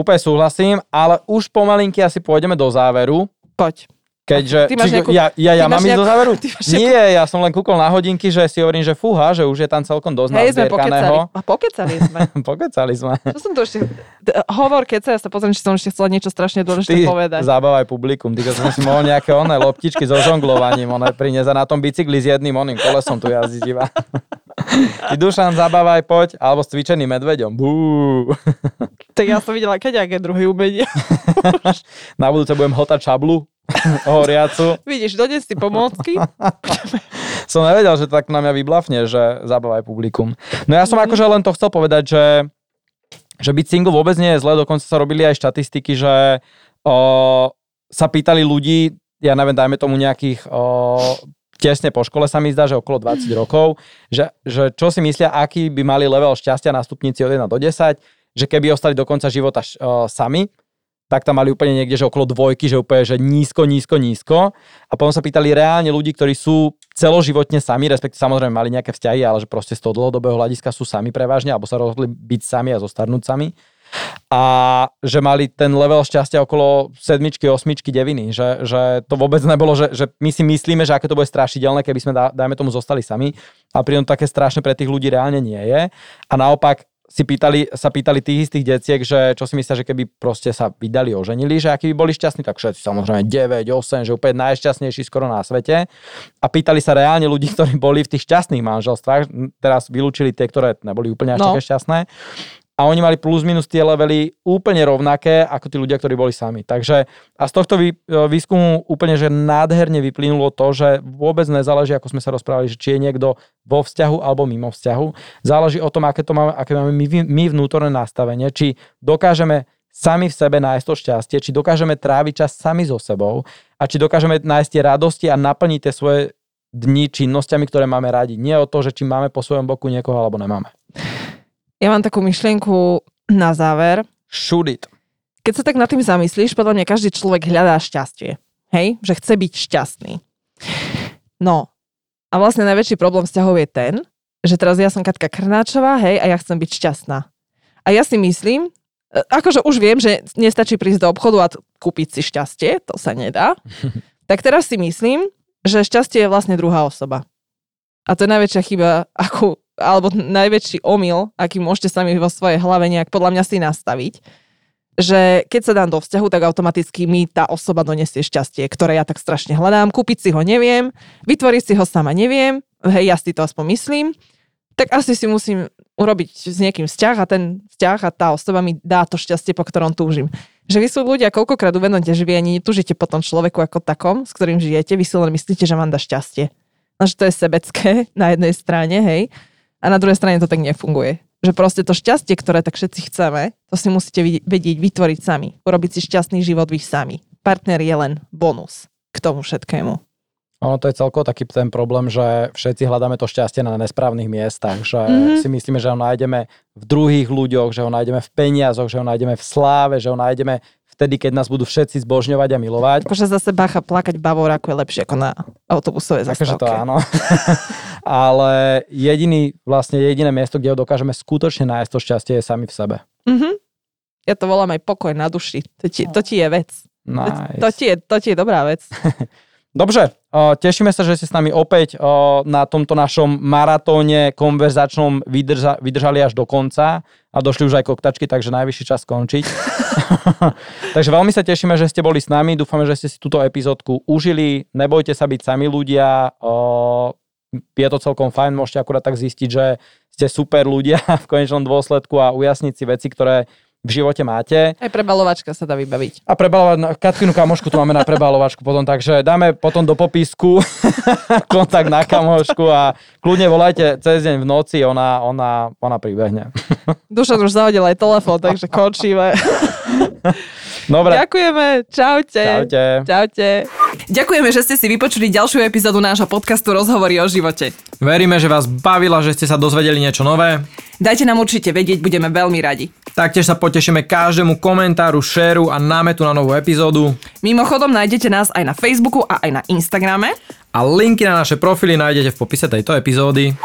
Úplne súhlasím, ale už pomalinky asi pôjdeme do záveru. Poď. Keďže... Ty máš nejakú- ja, ja, ja ty mám ísť do nejakú- záveru? ty máš nejakú- Nie, ja som len kúkol na hodinky, že si hovorím, že fúha, že už je tam celkom dosť Hej, sme pokecali. A pokecali sme. Pokecali sme. Čo som tu ešte... Hovor, keď sa ja sa pozriem, či som ešte chcela niečo strašne dôležité Ty povedať. zabávaj publikum, ty som si mohol nejaké oné loptičky so žonglovaním, oné priniesť a na tom bicykli s jedným oným kolesom tu jazdiť iba. Ty Dušan, zabávaj, poď, alebo s cvičeným medveďom. Bú. Tak ja som videla keďaké druhé umenia. Na budúce budem hotať čablu horiacu. Vidíš, dones si pomôcky. Som nevedel, že tak na mňa vyblafne, že zabávaj publikum. No ja som Mhm. akože len to chcel povedať, že, že byť single vôbec nie je zle, dokonca sa robili aj štatistiky, že o, sa pýtali ľudí, ja neviem, dajme tomu nejakých o, tesne po škole sa mi zdá, že okolo 20 rokov, že, že čo si myslia, aký by mali level šťastia na stupnici od 1 do 10, že keby ostali do konca života o, sami, tak tam mali úplne niekde, že okolo dvojky, že úplne, že nízko, nízko, nízko. A potom sa pýtali reálne ľudí, ktorí sú celoživotne sami, respektíve samozrejme mali nejaké vzťahy, ale že proste z toho dlhodobého hľadiska sú sami prevažne, alebo sa rozhodli byť sami a zostarnúť sami. A že mali ten level šťastia okolo sedmičky, osmičky, deviny. Že, že to vôbec nebolo, že, že my si myslíme, že aké to bude strašidelné, keby sme, dá- dajme tomu, zostali sami. A pritom také strašné pre tých ľudí reálne nie je. A naopak si pýtali, sa pýtali tých istých deciek, že čo si myslia, že keby proste sa vydali, oženili, že aký by boli šťastní, tak všetci samozrejme 9, 8, že úplne najšťastnejší skoro na svete. A pýtali sa reálne ľudí, ktorí boli v tých šťastných manželstvách, teraz vylúčili tie, ktoré neboli úplne až no. také šťastné a oni mali plus minus tie levely úplne rovnaké ako tí ľudia, ktorí boli sami. Takže a z tohto e, výskumu úplne, že nádherne vyplynulo to, že vôbec nezáleží, ako sme sa rozprávali, že či je niekto vo vzťahu alebo mimo vzťahu. Záleží o tom, aké, to máme, aké máme my, my vnútorné nastavenie, či dokážeme sami v sebe nájsť to šťastie, či dokážeme tráviť čas sami so sebou a či dokážeme nájsť tie radosti a naplniť tie svoje dni činnosťami, ktoré máme radi. Nie o to, že či máme po svojom boku niekoho alebo nemáme. Ja mám takú myšlienku na záver. Shoot it. Keď sa tak nad tým zamyslíš, podľa mňa každý človek hľadá šťastie. Hej? Že chce byť šťastný. No. A vlastne najväčší problém vzťahov je ten, že teraz ja som Katka Krnáčová, hej, a ja chcem byť šťastná. A ja si myslím, e, akože už viem, že nestačí prísť do obchodu a kúpiť si šťastie, to sa nedá. tak teraz si myslím, že šťastie je vlastne druhá osoba. A to je najväčšia chyba, akú alebo najväčší omyl, aký môžete sami vo svojej hlave nejak podľa mňa si nastaviť, že keď sa dám do vzťahu, tak automaticky mi tá osoba donesie šťastie, ktoré ja tak strašne hľadám. Kúpiť si ho neviem, vytvoriť si ho sama neviem, hej, ja si to aspoň myslím, tak asi si musím urobiť s niekým vzťah a ten vzťah a tá osoba mi dá to šťastie, po ktorom túžim. Že vy sú ľudia koľkokrát uvedomte, že vy ani netúžite po tom človeku ako takom, s ktorým žijete, vy si len myslíte, že vám dá šťastie. No, že to je sebecké na jednej strane, hej. A na druhej strane to tak nefunguje. Že proste to šťastie, ktoré tak všetci chceme, to si musíte vedieť vytvoriť sami. Urobiť si šťastný život vy sami. Partner je len bonus k tomu všetkému. Ono to je celkovo taký ten problém, že všetci hľadáme to šťastie na nesprávnych miestach, že mm-hmm. si myslíme, že ho nájdeme v druhých ľuďoch, že ho nájdeme v peniazoch, že ho nájdeme v sláve, že ho nájdeme vtedy, keď nás budú všetci zbožňovať a milovať. Akože zase bacha plakať Bavoráku je lepšie ako na autobusovej zastávke. Akože to áno. Ale jediný, vlastne jediné miesto, kde ho dokážeme skutočne nájsť to šťastie je sami v sebe. Mm-hmm. Ja to volám aj pokoj na duši. To ti, to ti je vec. Nice. To, to, ti je, to ti je dobrá vec. Dobře, tešíme sa, že ste s nami opäť na tomto našom maratóne konverzačnom vydrža, vydržali až do konca a došli už aj koktačky, takže najvyšší čas skončiť. takže veľmi sa tešíme, že ste boli s nami, dúfame, že ste si túto epizódku užili, nebojte sa byť sami ľudia, je to celkom fajn, môžete akurát tak zistiť, že ste super ľudia v konečnom dôsledku a ujasniť si veci, ktoré v živote máte. Aj prebalovačka sa dá vybaviť. A prebalovať, Katkinu kamošku tu máme na prebalovačku potom, takže dáme potom do popisku kontakt na kamošku a kľudne volajte cez deň v noci, ona, ona, ona pribehne. Duša už zahodil aj telefón, takže končíme. Dobre. Ďakujeme, čaute. Čaute. Čaute. Ďakujeme, že ste si vypočuli ďalšiu epizódu nášho podcastu Rozhovory o živote. Veríme, že vás bavila, že ste sa dozvedeli niečo nové. Dajte nám určite vedieť, budeme veľmi radi. Taktiež sa potešíme každému komentáru, šéru a námetu na novú epizódu. Mimochodom nájdete nás aj na Facebooku a aj na Instagrame. A linky na naše profily nájdete v popise tejto epizódy.